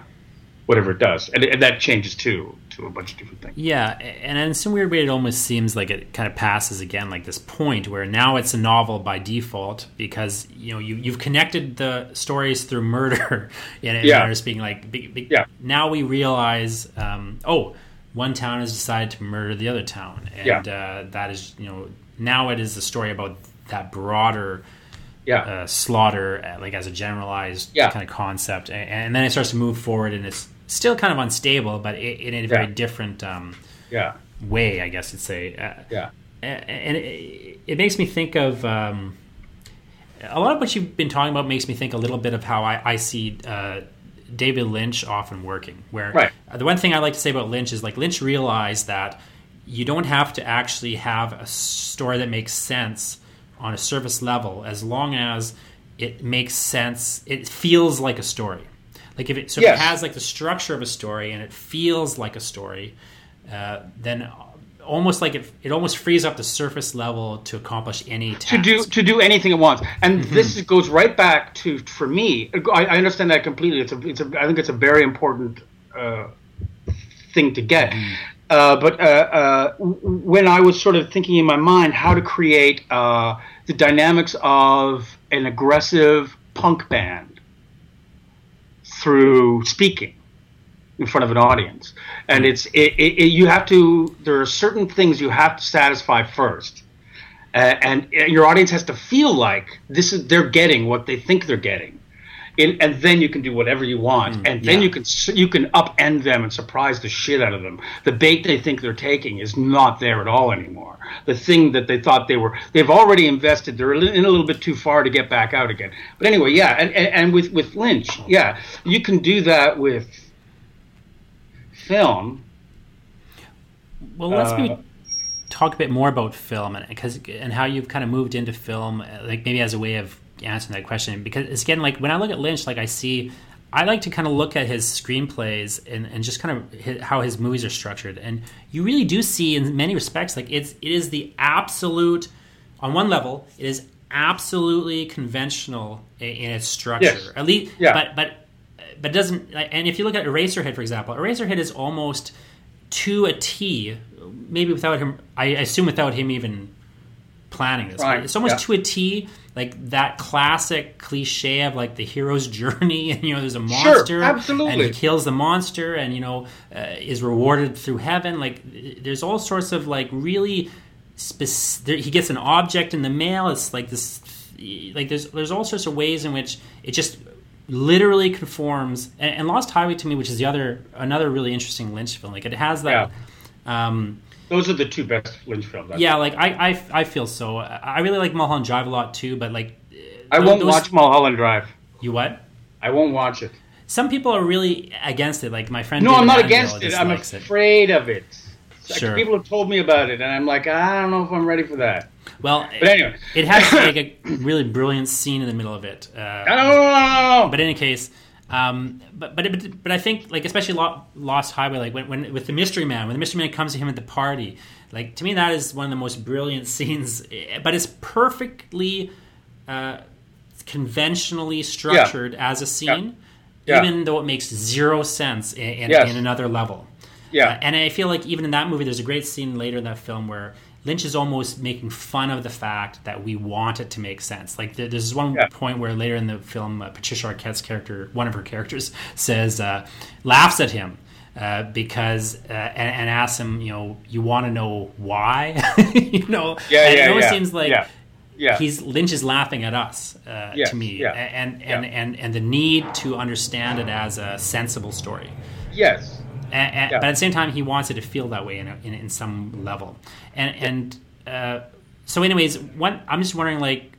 whatever it does, and, and that changes too to a bunch of different things. Yeah, and in some weird way, it almost seems like it kind of passes again, like this point where now it's a novel by default because you know you you've connected the stories through murder, in it, yeah. speaking. Like, be, be, yeah. now we realize, um, oh, one town has decided to murder the other town, and yeah. uh, that is you know now it is a story about that broader yeah. Uh, slaughter, uh, like as a generalized yeah. kind of concept, and, and, then it starts to move forward, and it's still kind of unstable, but in, a very yeah. different um, yeah. way, I guess you'd say. Uh, yeah. And it, it, makes me think of um, a lot of what you've been talking about. Makes me think a little bit of how I, I see uh, David Lynch often working. Where right. the one thing I like to say about Lynch is like Lynch realized that you don't have to actually have a story that makes sense on a surface level as long as it makes sense. It feels like a story like if it so yes. if it has like the structure of a story and it feels like a story, uh, then almost like it, it almost frees up the surface level to accomplish any task. to do to do anything at once. And mm-hmm. this goes right back to for me. I, I, understand that completely. It's a, it's a I think it's a very important uh, thing to get. Mm-hmm. Uh, but uh, uh, when I was sort of thinking in my mind how to create uh, the dynamics of an aggressive punk band through speaking in front of an audience. And it's it, it, you have to there are certain things you have to satisfy first. Uh, and, and your audience has to feel like this is they're getting what they think they're getting in, and then you can do whatever you want, Mm, and then yeah. you can you can upend them and surprise the shit out of them. The bait they think they're taking is not there at all anymore. The thing that they thought they were, they've already invested. They're in a little bit too far to get back out again. But anyway, yeah, and, and, and with with Lynch, yeah, you can do that with film. Well, let's Uh, talk a bit more about film and because and how you've kind of moved into film, uh, like maybe as a way of answering that question. Because it's again, like when I look at Lynch, like I see, I like to kind of look at his screenplays and, and just kind of hi how his movies are structured, and you really do see in many respects, like it's it is the absolute. On one level, it is absolutely conventional in, in its structure. Yes. At least, Yeah. but but but doesn't. And if you look at Eraserhead, for example, Eraserhead is almost to a T, maybe without him. I assume without him even planning this. Right, It's almost yeah. to a T, like that classic cliche of like the hero's journey, and you know, there's a monster, absolutely. and he kills the monster, and you know, uh, is rewarded through heaven. Like, there's all sorts of like really. Spec- there, he gets an object in the mail. It's like this, like there's there's all sorts of ways in which it just literally conforms. And, and Lost Highway to me, which is the other another really interesting Lynch film, like it has that. Um, Those are the two best Lynch films. I yeah, like I, I, I feel so. I really like Mulholland Drive a lot too, but like I tho- won't those- watch Mulholland Drive. You what? I won't watch it. Some people are really against it. Like my friend. No, David I'm not against it. I'm dislikes it. afraid of it. Like, Sure. People have told me about it, and I'm like, I don't know if I'm ready for that. Well, But anyway, it has like a really brilliant scene in the middle of it. Uh, I don't know. but in any case, um, but but but, but I think like especially Lost Highway, like when, when with the mystery man, when the mystery man comes to him at the party, like to me that is one of the most brilliant scenes. eh, But it's perfectly uh, conventionally structured as a scene, Yeah. even though it makes zero sense in, in, Yes. in another level. Yeah. Uh, and I feel like even in that movie, there's a great scene later in that film where Lynch is almost making fun of the fact that we want it to make sense. Like there, there's one Yeah. point where later in the film, uh, Patricia Arquette's character, one of her characters, says, uh, laughs at him. Uh, because uh, and, and asks him, you know, you want to know why, you know, Yeah, and yeah, it always yeah. seems like yeah. Yeah. he's Lynch is laughing at us uh, Yes, to me, yeah, and and, yeah. and and the need to understand it as a sensible story. yes. Yeah. But at the same time, he wants it to feel that way in, a, in, in some level. And and uh, so, anyways, one I'm just wondering, like,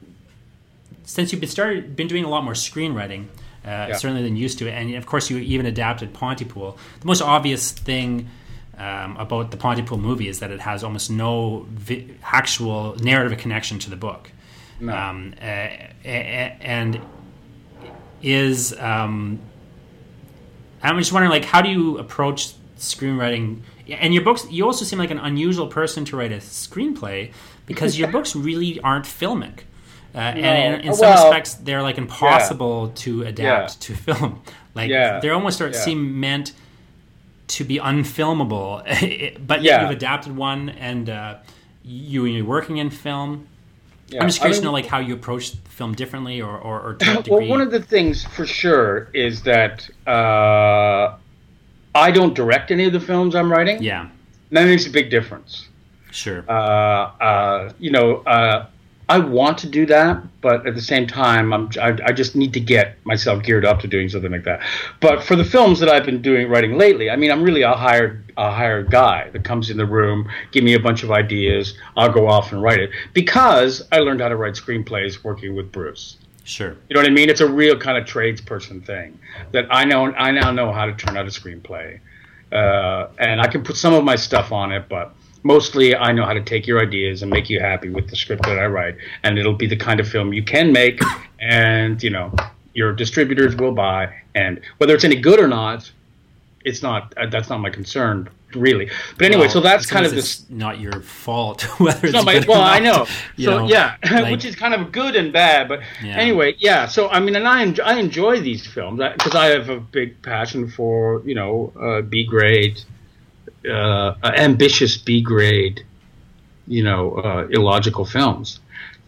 since you've been started been doing a lot more screenwriting, uh, certainly than used to, and of course you even adapted Pontypool. The most obvious thing. Um, about the Pontypool movie is that it has almost no vi- actual narrative connection to the book, No. um, uh, and is um, I'm just wondering, like, how do you approach screenwriting? And your books, you also seem like an unusual person to write a screenplay because your books really aren't filmic. Uh, and in, in some Well, respects, they're like impossible to adapt Yeah. to film. Like Yeah. they almost Yeah. seem meant to be unfilmable, but Yeah. you've adapted one, and uh, you you're working in film. Yeah. I'm just I curious mean, to know like how you approach film differently, or or, or to what well, one of the things for sure is that uh, I don't direct any of the films I'm writing. yeah, That makes a big difference. sure. Uh, uh, you know, uh, I want to do that, but at the same time, I'm, I, I just need to get myself geared up to doing something like that. But for the films that I've been doing writing lately, I mean, I'm really a hired a hired guy that comes in the room, give me a bunch of ideas, I'll go off and write it because I learned how to write screenplays working with Bruce. Sure. You know what I mean? It's a real kind of tradesperson thing that I know. I now know how to turn out a screenplay, uh, and I can put some of my stuff on it, but mostly I know how to take your ideas and make you happy with the script that I write, and it'll be the kind of film you can make, and you know your distributors will buy, and whether it's any good or not, it's not. Uh, that's not my concern really. But anyway, Well, so that's kind of this. not your fault whether it's my, good or well, I know. So know, yeah, like- which is kind of good and bad. But Yeah. anyway, yeah. So I mean, and I enjoy, I enjoy these films because I have a big passion for you know uh, B grade, uh, ambitious B grade, you know, uh, illogical films,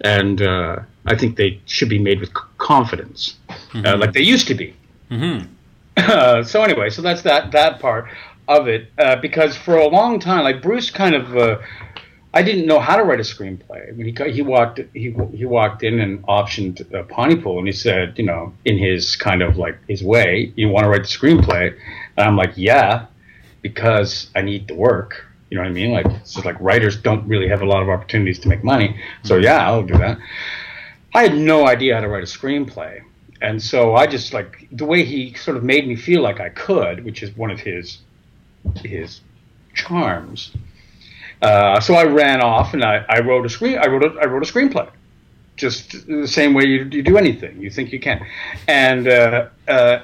and uh, I think they should be made with confidence, uh, like they used to be. Mhm. Uh, so anyway, so that's that that part of it. Uh, because for a long time, like Bruce, kind of, uh, I didn't know how to write a screenplay. When he he walked he he walked in and optioned uh, Pontypool, and he said, you know, in his kind of like his way, you want to write the screenplay, and I'm like, yeah, because I need the work. You know what I mean? Like it's just like writers don't really have a lot of opportunities to make money, so yeah, I'll do that. I had no idea how to write a screenplay, and so I just like the way he sort of made me feel like I could, which is one of his his charms uh, so I ran off and I, I wrote a screen. I wrote a, I wrote a screenplay, just the same way you, you do anything. You think you can, and uh, uh,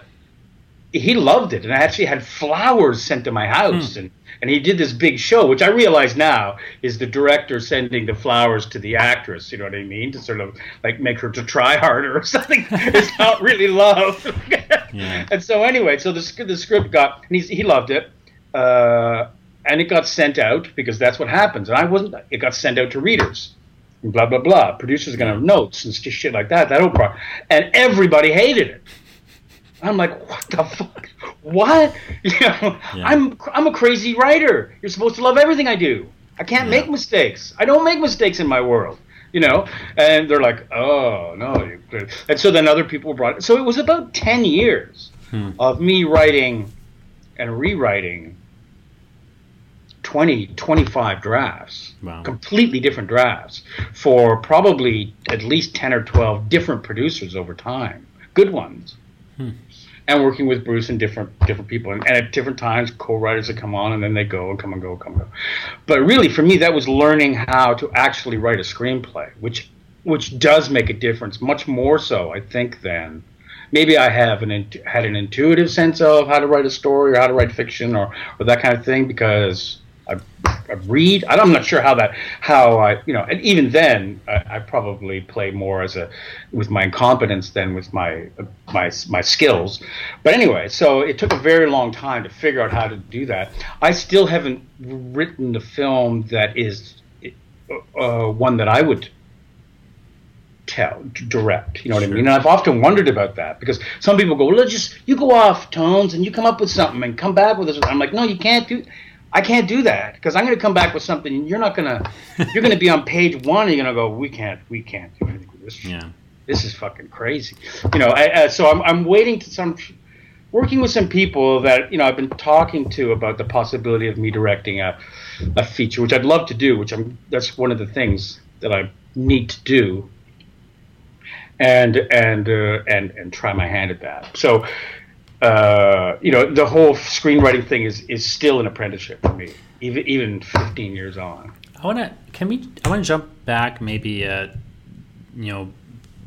he loved it. And I actually had flowers sent to my house, mm. and and he did this big show, which I realize now is the director sending the flowers to the actress. You know what I mean? To sort of like make her to try harder or something. it's not really love. yeah. And so anyway, so the the script got and he he loved it. Uh, and it got sent out because that's what happens. And I wasn't. It got sent out to readers. And blah blah blah. Producers are gonna have notes and shit like that. That whole part, and everybody hated it. I'm like, what the fuck? What? You know, yeah. I'm I'm a crazy writer. You're supposed to love everything I do. I can't yeah. make mistakes. I don't make mistakes in my world. You know, and they're like, oh no. And so then other people brought. It. So it was about ten years hmm. of me writing and rewriting 20, 25 drafts, wow. completely different drafts for probably at least 10 or 12 different producers over time, good ones. Hmm. And working with Bruce and different different people, and, and at different times, co-writers would come on, and then they go and come and go, come and go. But really, for me, that was learning how to actually write a screenplay, which which does make a difference, much more so, I think, than maybe I have an had an intuitive sense of how to write a story or how to write fiction or, or that kind of thing because I, I read. I'm not sure how that how I you know. And even then, I, I, probably play more as a with my incompetence than with my my my skills. But anyway, so it took a very long time to figure out how to do that. I still haven't written the film that is uh, one that I would tell direct you know what sure. i mean and i've often wondered about that because some people go well just you go off tones and you come up with something and come back with this i'm like no you can't do I can't do that because I'm going to come back with something. And you're not going to. You're going to be on page one. and You're going to go. We can't. We can't do anything with this. Yeah. This is fucking crazy. You know. I, uh, so I'm, I'm waiting to some. Working with some people that you know I've been talking to about the possibility of me directing a, a feature, which I'd love to do. Which I'm. That's one of the things that I need to do. And and uh, and and try my hand at that. So uh, you know, the whole screenwriting thing is is still an apprenticeship for me, even even 15 years on. I want to can we I want to jump back maybe uh, you know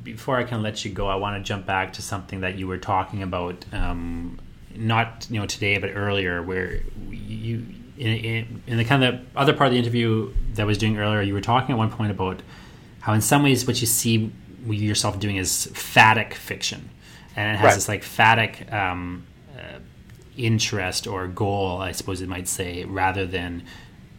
before I can let you go I want to jump back to something that you were talking about um, not you know today but earlier where you in, in, in the kind of other part of the interview that I was doing earlier you were talking at one point about how in some ways what you see yourself doing is phatic fiction and it has right. this like phatic um, uh, interest or goal, I suppose it might say, rather than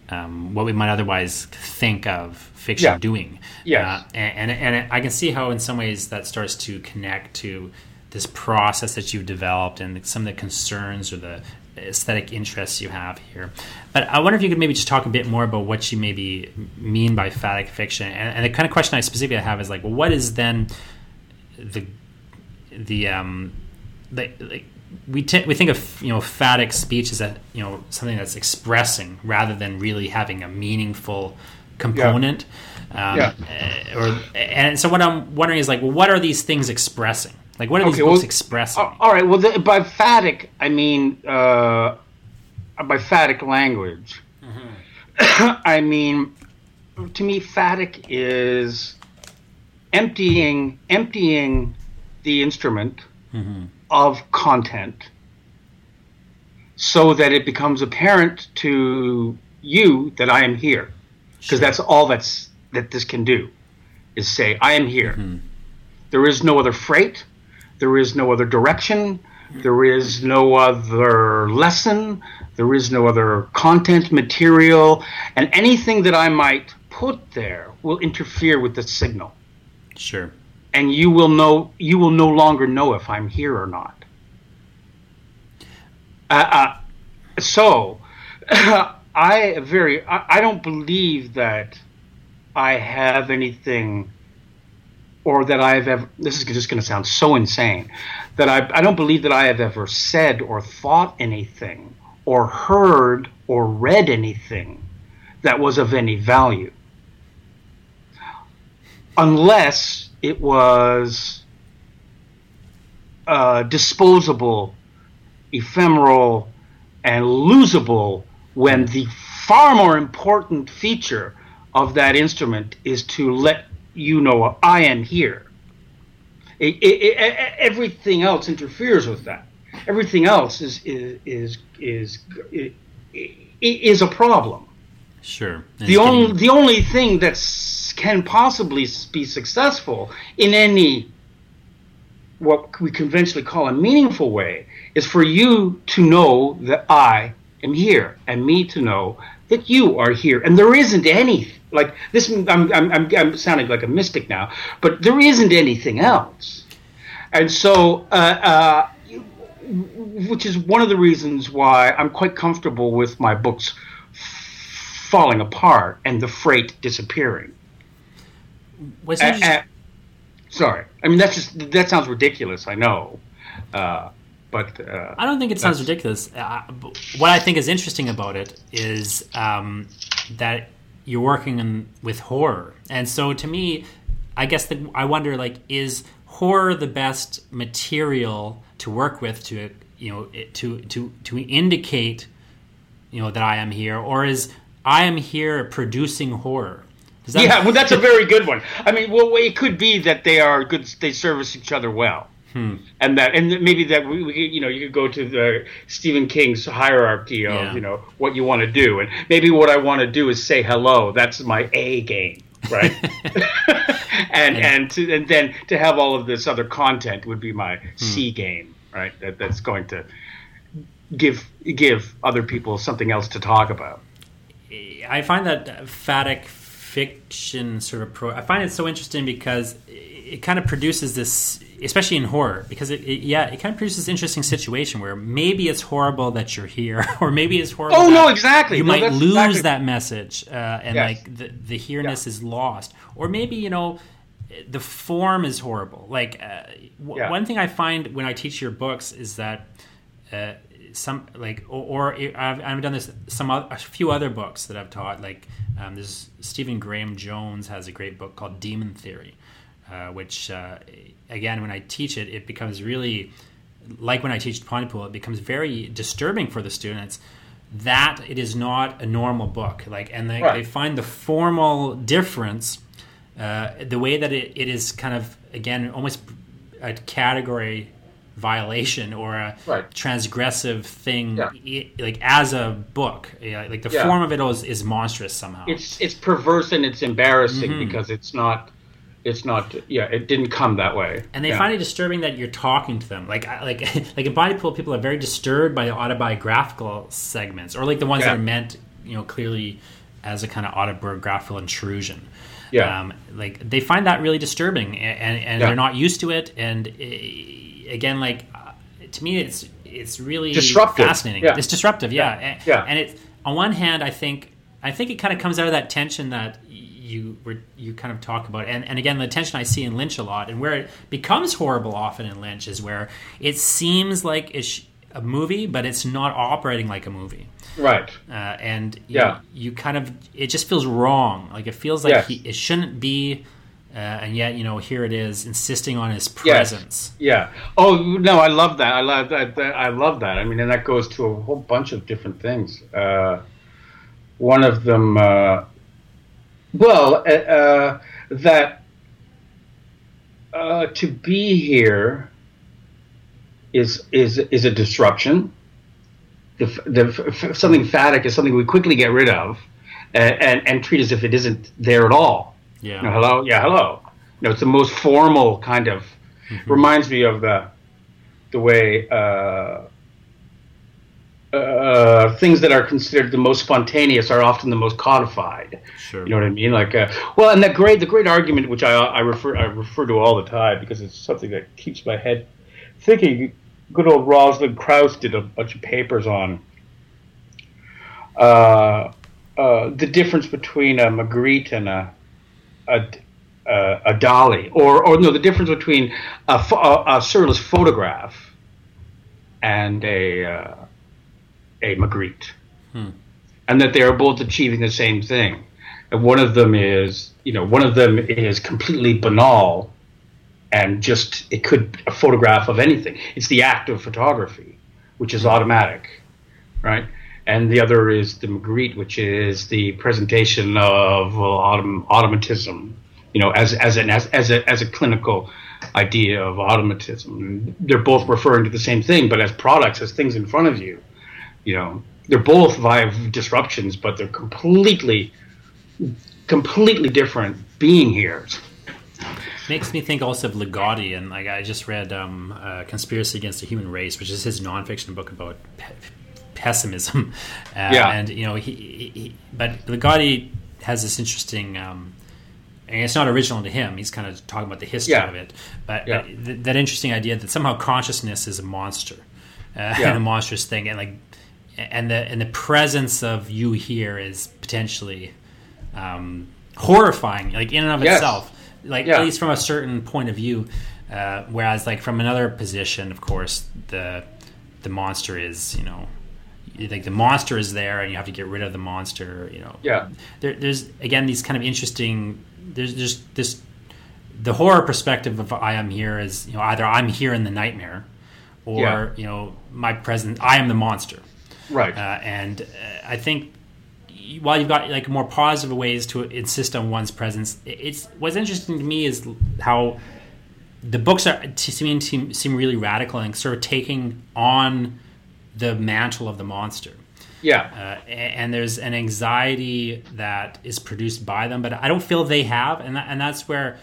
um, what we might otherwise think of fiction yeah. doing. Yeah, uh, and, and, and I can see how in some ways that starts to connect to this process that you've developed and some of the concerns or the aesthetic interests you have here. But I wonder if you could maybe just talk a bit more about what you maybe mean by phatic fiction. And, and the kind of question I specifically have is like, well, what is then the the um, the, like we t- we think of you know phatic speech as a you know something that's expressing rather than really having a meaningful component. Yeah. Um, yeah. Or and so what I'm wondering is like, well, what are these things expressing? Like, what are these okay, books well, expressing? all right. Well, the, by phatic, I mean uh, by phatic language. Mm-hmm. I mean, to me, phatic is emptying emptying the instrument mm-hmm. of content so that it becomes apparent to you that I am here. Because sure. that's all that's that this can do is say, I am here. Mm-hmm. There is no other freight, there is no other direction, there is no other lesson, there is no other content, material, and anything that I might put there will interfere with the signal. Sure and you will know you will no longer know if I'm here or not. Uh, uh, so I very I, I don't believe that I have anything or that I have ever this is just going to sound so insane that I I don't believe that I have ever said or thought anything or heard or read anything that was of any value unless it was uh, disposable, ephemeral, and losable when the far more important feature of that instrument is to let you know I am here. It, it, it, everything else interferes with that. Everything else is is is is, is a problem. Sure. And the only the only thing that can possibly be successful in any what we conventionally call a meaningful way is for you to know that I am here and me to know that you are here. And there isn't any, like this, I'm, I'm, I'm, I'm sounding like a mystic now, but there isn't anything else. And so, uh, uh, which is one of the reasons why I'm quite comfortable with my books falling apart and the freight disappearing. Was uh, sorry, I mean that's just that sounds ridiculous. I know, uh, but uh, I don't think it sounds ridiculous. Uh, what I think is interesting about it is um, that you're working in, with horror, and so to me, I guess the, I wonder like is horror the best material to work with to you know to to to indicate you know that I am here, or is I am here producing horror? That yeah, well, that's a very good one. I mean, well, it could be that they are good; they service each other well. Hmm. And that, and maybe that we, we, you know, you could go to the Stephen King's hierarchy of, yeah. you know, what you want to do, and maybe what I want to do is say hello. That's my A game, right? and yeah. and to, and then to have all of this other content would be my hmm. C game, right? That, that's going to give give other people something else to talk about. I find that Phatic fiction sort of pro. I find it so interesting because it, kind of produces this, especially in horror, because it, it, yeah, it kind of produces this interesting situation where maybe it's horrible that you're here, or maybe it's horrible. Oh no, exactly. You no, might lose exactly. that message, uh, and yes. like the the here-ness yeah. is lost, or maybe you know the form is horrible. Like uh, w- yeah. one thing I find when I teach your books is that. Uh, some like or, or I've, I've, done this some other, a few other books that I've taught like um, there's Stephen Graham Jones has a great book called Demon Theory, uh, which uh, again when I teach it it becomes really like when I teach Pontypool it becomes very disturbing for the students that it is not a normal book like and they, right. they find the formal difference uh, the way that it, it is kind of again almost a category violation or a right. transgressive thing yeah. like as a book like the yeah. form of it is, is monstrous somehow it's it's perverse and it's embarrassing mm-hmm. because it's not it's not yeah it didn't come that way and they yeah. find it disturbing that you're talking to them like like like in Pontypool people are very disturbed by the autobiographical segments or like the ones that are meant you know clearly as a kind of autobiographical intrusion yeah um, like they find that really disturbing and, and, they're not used to it and it, again, like uh, to me, it's it's really disruptive. fascinating. Yeah. It's disruptive, yeah. yeah. And, yeah. and it on one hand, I think I think it kind of comes out of that tension that you were you kind of talk about, and and again, the tension I see in Lynch a lot, and where it becomes horrible often in Lynch is where it seems like it's a movie, but it's not operating like a movie. Right. Uh, and you, yeah, you kind of it just feels wrong. Like it feels like yes. he, it shouldn't be uh, and yet, you know, here it is, insisting on his presence. Yes. Yeah. Oh no, I love that. I love that. I love that. I mean, and that goes to a whole bunch of different things. Uh, one of them, uh, well, uh, uh that uh, to be here is is is a disruption. The, the something phatic is something we quickly get rid of, and, and, and treat as if it isn't there at all. Yeah. Know, hello. Yeah. Hello. Know, it's the most formal kind of. Mm-hmm. Reminds me of the the way uh, uh, things that are considered the most spontaneous are often the most codified. Sure. You know what I mean? Like, uh, well, and that great, the great argument which I, I refer I refer to all the time because it's something that keeps my head thinking. Good old Rosalind Krauss did a bunch of papers on uh, uh, the difference between a Magritte and a a, a, a Dali, or or no, the difference between a, a, a surrealist photograph and a uh, a Magritte, hmm. and that they are both achieving the same thing. And one of them is, you know, one of them is completely banal, and just it could a photograph of anything. It's the act of photography, which is automatic, right? And the other is the Magritte, which is the presentation of uh, autom- automatism, you know, as as an as as a as a clinical idea of automatism. They're both referring to the same thing, but as products, as things in front of you. You know, they're both via disruptions, but they're completely, completely different being here. Makes me think also of Ligotti, and like I just read um, uh, "Conspiracy Against the Human Race," which is his nonfiction book about pe- pessimism. Uh, yeah, and you know, he, he, but Ligotti has this interesting. Um, and it's not original to him. He's kind of talking about the history yeah. of it, but yeah. th- that interesting idea that somehow consciousness is a monster uh, yeah. and a monstrous thing, and like, and the and the presence of you here is potentially um, horrifying, like in and of yes. itself, like at least from a certain point of view. Uh, whereas, like from another position, of course, the the monster is you know like the monster is there and you have to get rid of the monster you know. Yeah. There, there's again these kind of interesting there's just this the horror perspective of I am here is you know either I'm here in the nightmare or yeah. you know my present I am the monster. Right. Uh, and uh, I think while you've got like more positive ways to insist on one's presence it's what's interesting to me is how the books are seem seem really radical and sort of taking on the mantle of the monster yeah. Uh, and there's an anxiety that is produced by them, but I don't feel they have, and that, and that's where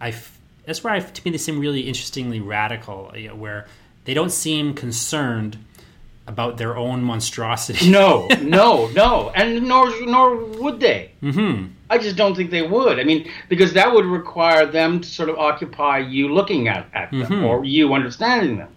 I that's where I to me they seem really interestingly radical, you know, where they don't seem concerned about their own monstrosity. No, no, no, and nor nor would they. Mm-hmm. I just don't think they would. I mean, because that would require them to sort of occupy you looking at, at them mm-hmm. or you understanding them.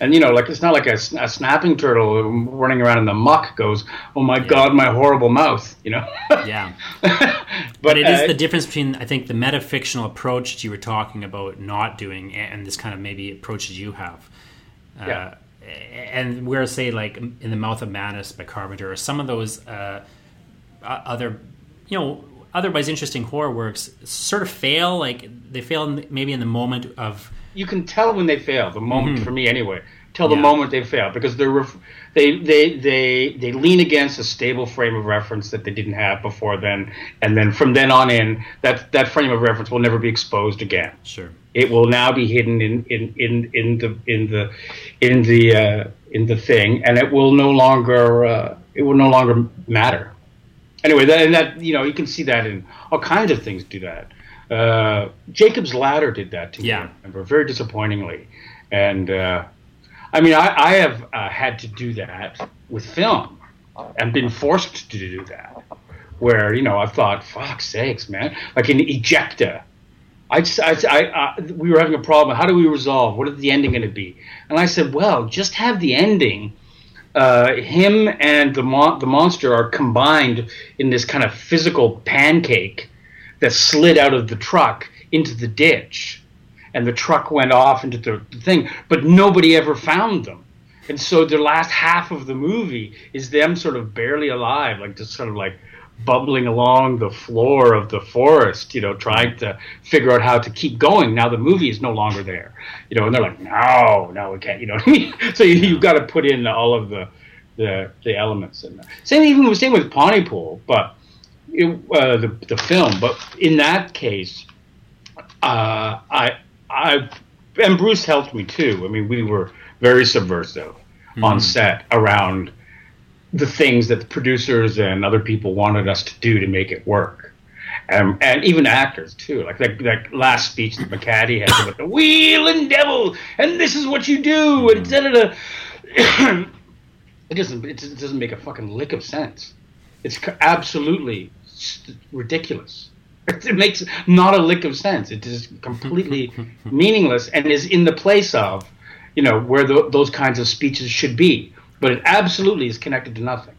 And you know, like it's not like a, a, snapping turtle running around in the muck goes, "Oh my yeah. god, my horrible mouth," you know. yeah. but, but, it uh, is the difference between I think the metafictional approach that you were talking about not doing and this kind of maybe approach that you have. Uh, yeah. And where say like in the mouth of madness by Carpenter or some of those uh, other, you know, otherwise interesting horror works sort of fail. Like they fail maybe in the moment of you can tell when they fail. The moment mm-hmm. for me, anyway, tell the yeah. moment they fail because they're ref- they they they they lean against a stable frame of reference that they didn't have before then, and then from then on in, that that frame of reference will never be exposed again. Sure, it will now be hidden in in in, in the in the in the uh, in the thing, and it will no longer uh, it will no longer matter. Anyway, that, and that you know you can see that in all kinds of things do that. Uh, Jacob's Ladder did that to yeah. me. Remember, very disappointingly, and uh, I mean, I, I have uh, had to do that with film, and been forced to do that. Where you know, I thought, "Fuck sakes, man!" Like in Ejecta, I, just, I, I, I, we were having a problem. How do we resolve? What is the ending going to be? And I said, well, just have the ending. Uh, him and the mon- the monster are combined in this kind of physical pancake that slid out of the truck into the ditch, and the truck went off into the thing, but nobody ever found them. And so the last half of the movie is them sort of barely alive, like just sort of like bubbling along the floor of the forest, you know, trying to figure out how to keep going. Now the movie is no longer there, you know, and they're like, no, no, we can't, you know what I mean? So you, you've got to put in all of the the, the elements in there. Same even same with Pontypool, but it, uh, the the film. But in that case, uh, I I and Bruce helped me too. I mean, we were very subversive mm-hmm. on set around the things that the producers and other people wanted us to do to make it work. Um, and even actors too, like that, that last speech that McHattie had about the wheel and devil, and this is what you do, and da, it doesn't it doesn't make a fucking lick of sense. It's absolutely ridiculous. It makes not a lick of sense. It is completely meaningless and is in the place of, you know, where the, those kinds of speeches should be. But it absolutely is connected to nothing.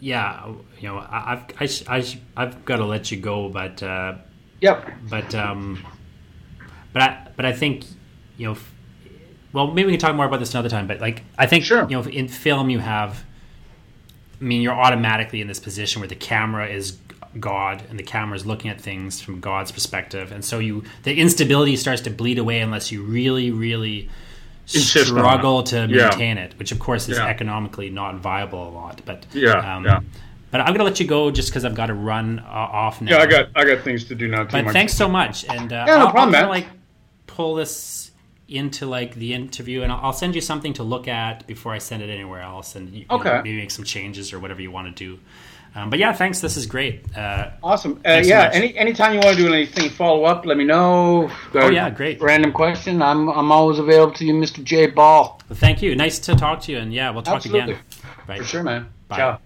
yeah, you know, I, I've I, I, I've got to let you go, but uh, Yep. but um, but I but I think you know, f- well, maybe we can talk more about this another time. But like, I think Sure. you know, in film, you have, I mean, you're automatically in this position where the camera is God and the camera is looking at things from God's perspective, and so you the instability starts to bleed away unless you really, really Insist struggle to Yeah. maintain it, which of course is Yeah. economically not viable a lot. But Yeah, um, yeah. But I'm gonna let you go just because I've got to run uh, off now. Yeah, I got I got things to do now too. But Mike. thanks so much, and uh, Yeah, no I'll, problem, I'll kinda, like pull this into like the interview, and I'll, I'll send you something to look at before I send it anywhere else, and you, you know, Okay. maybe make some changes or whatever you want to do. Um, but yeah, thanks. This is great. Uh, Awesome. Uh, Thanks so yeah. any anytime you want to do anything, follow up. Let me know. Got Oh, yeah, great. Random question. I'm I'm always available to you, Mr. J Ball. well, thank you. Nice to talk to you, and yeah, we'll talk Absolutely. again. Right. For sure, man. Bye. Ciao.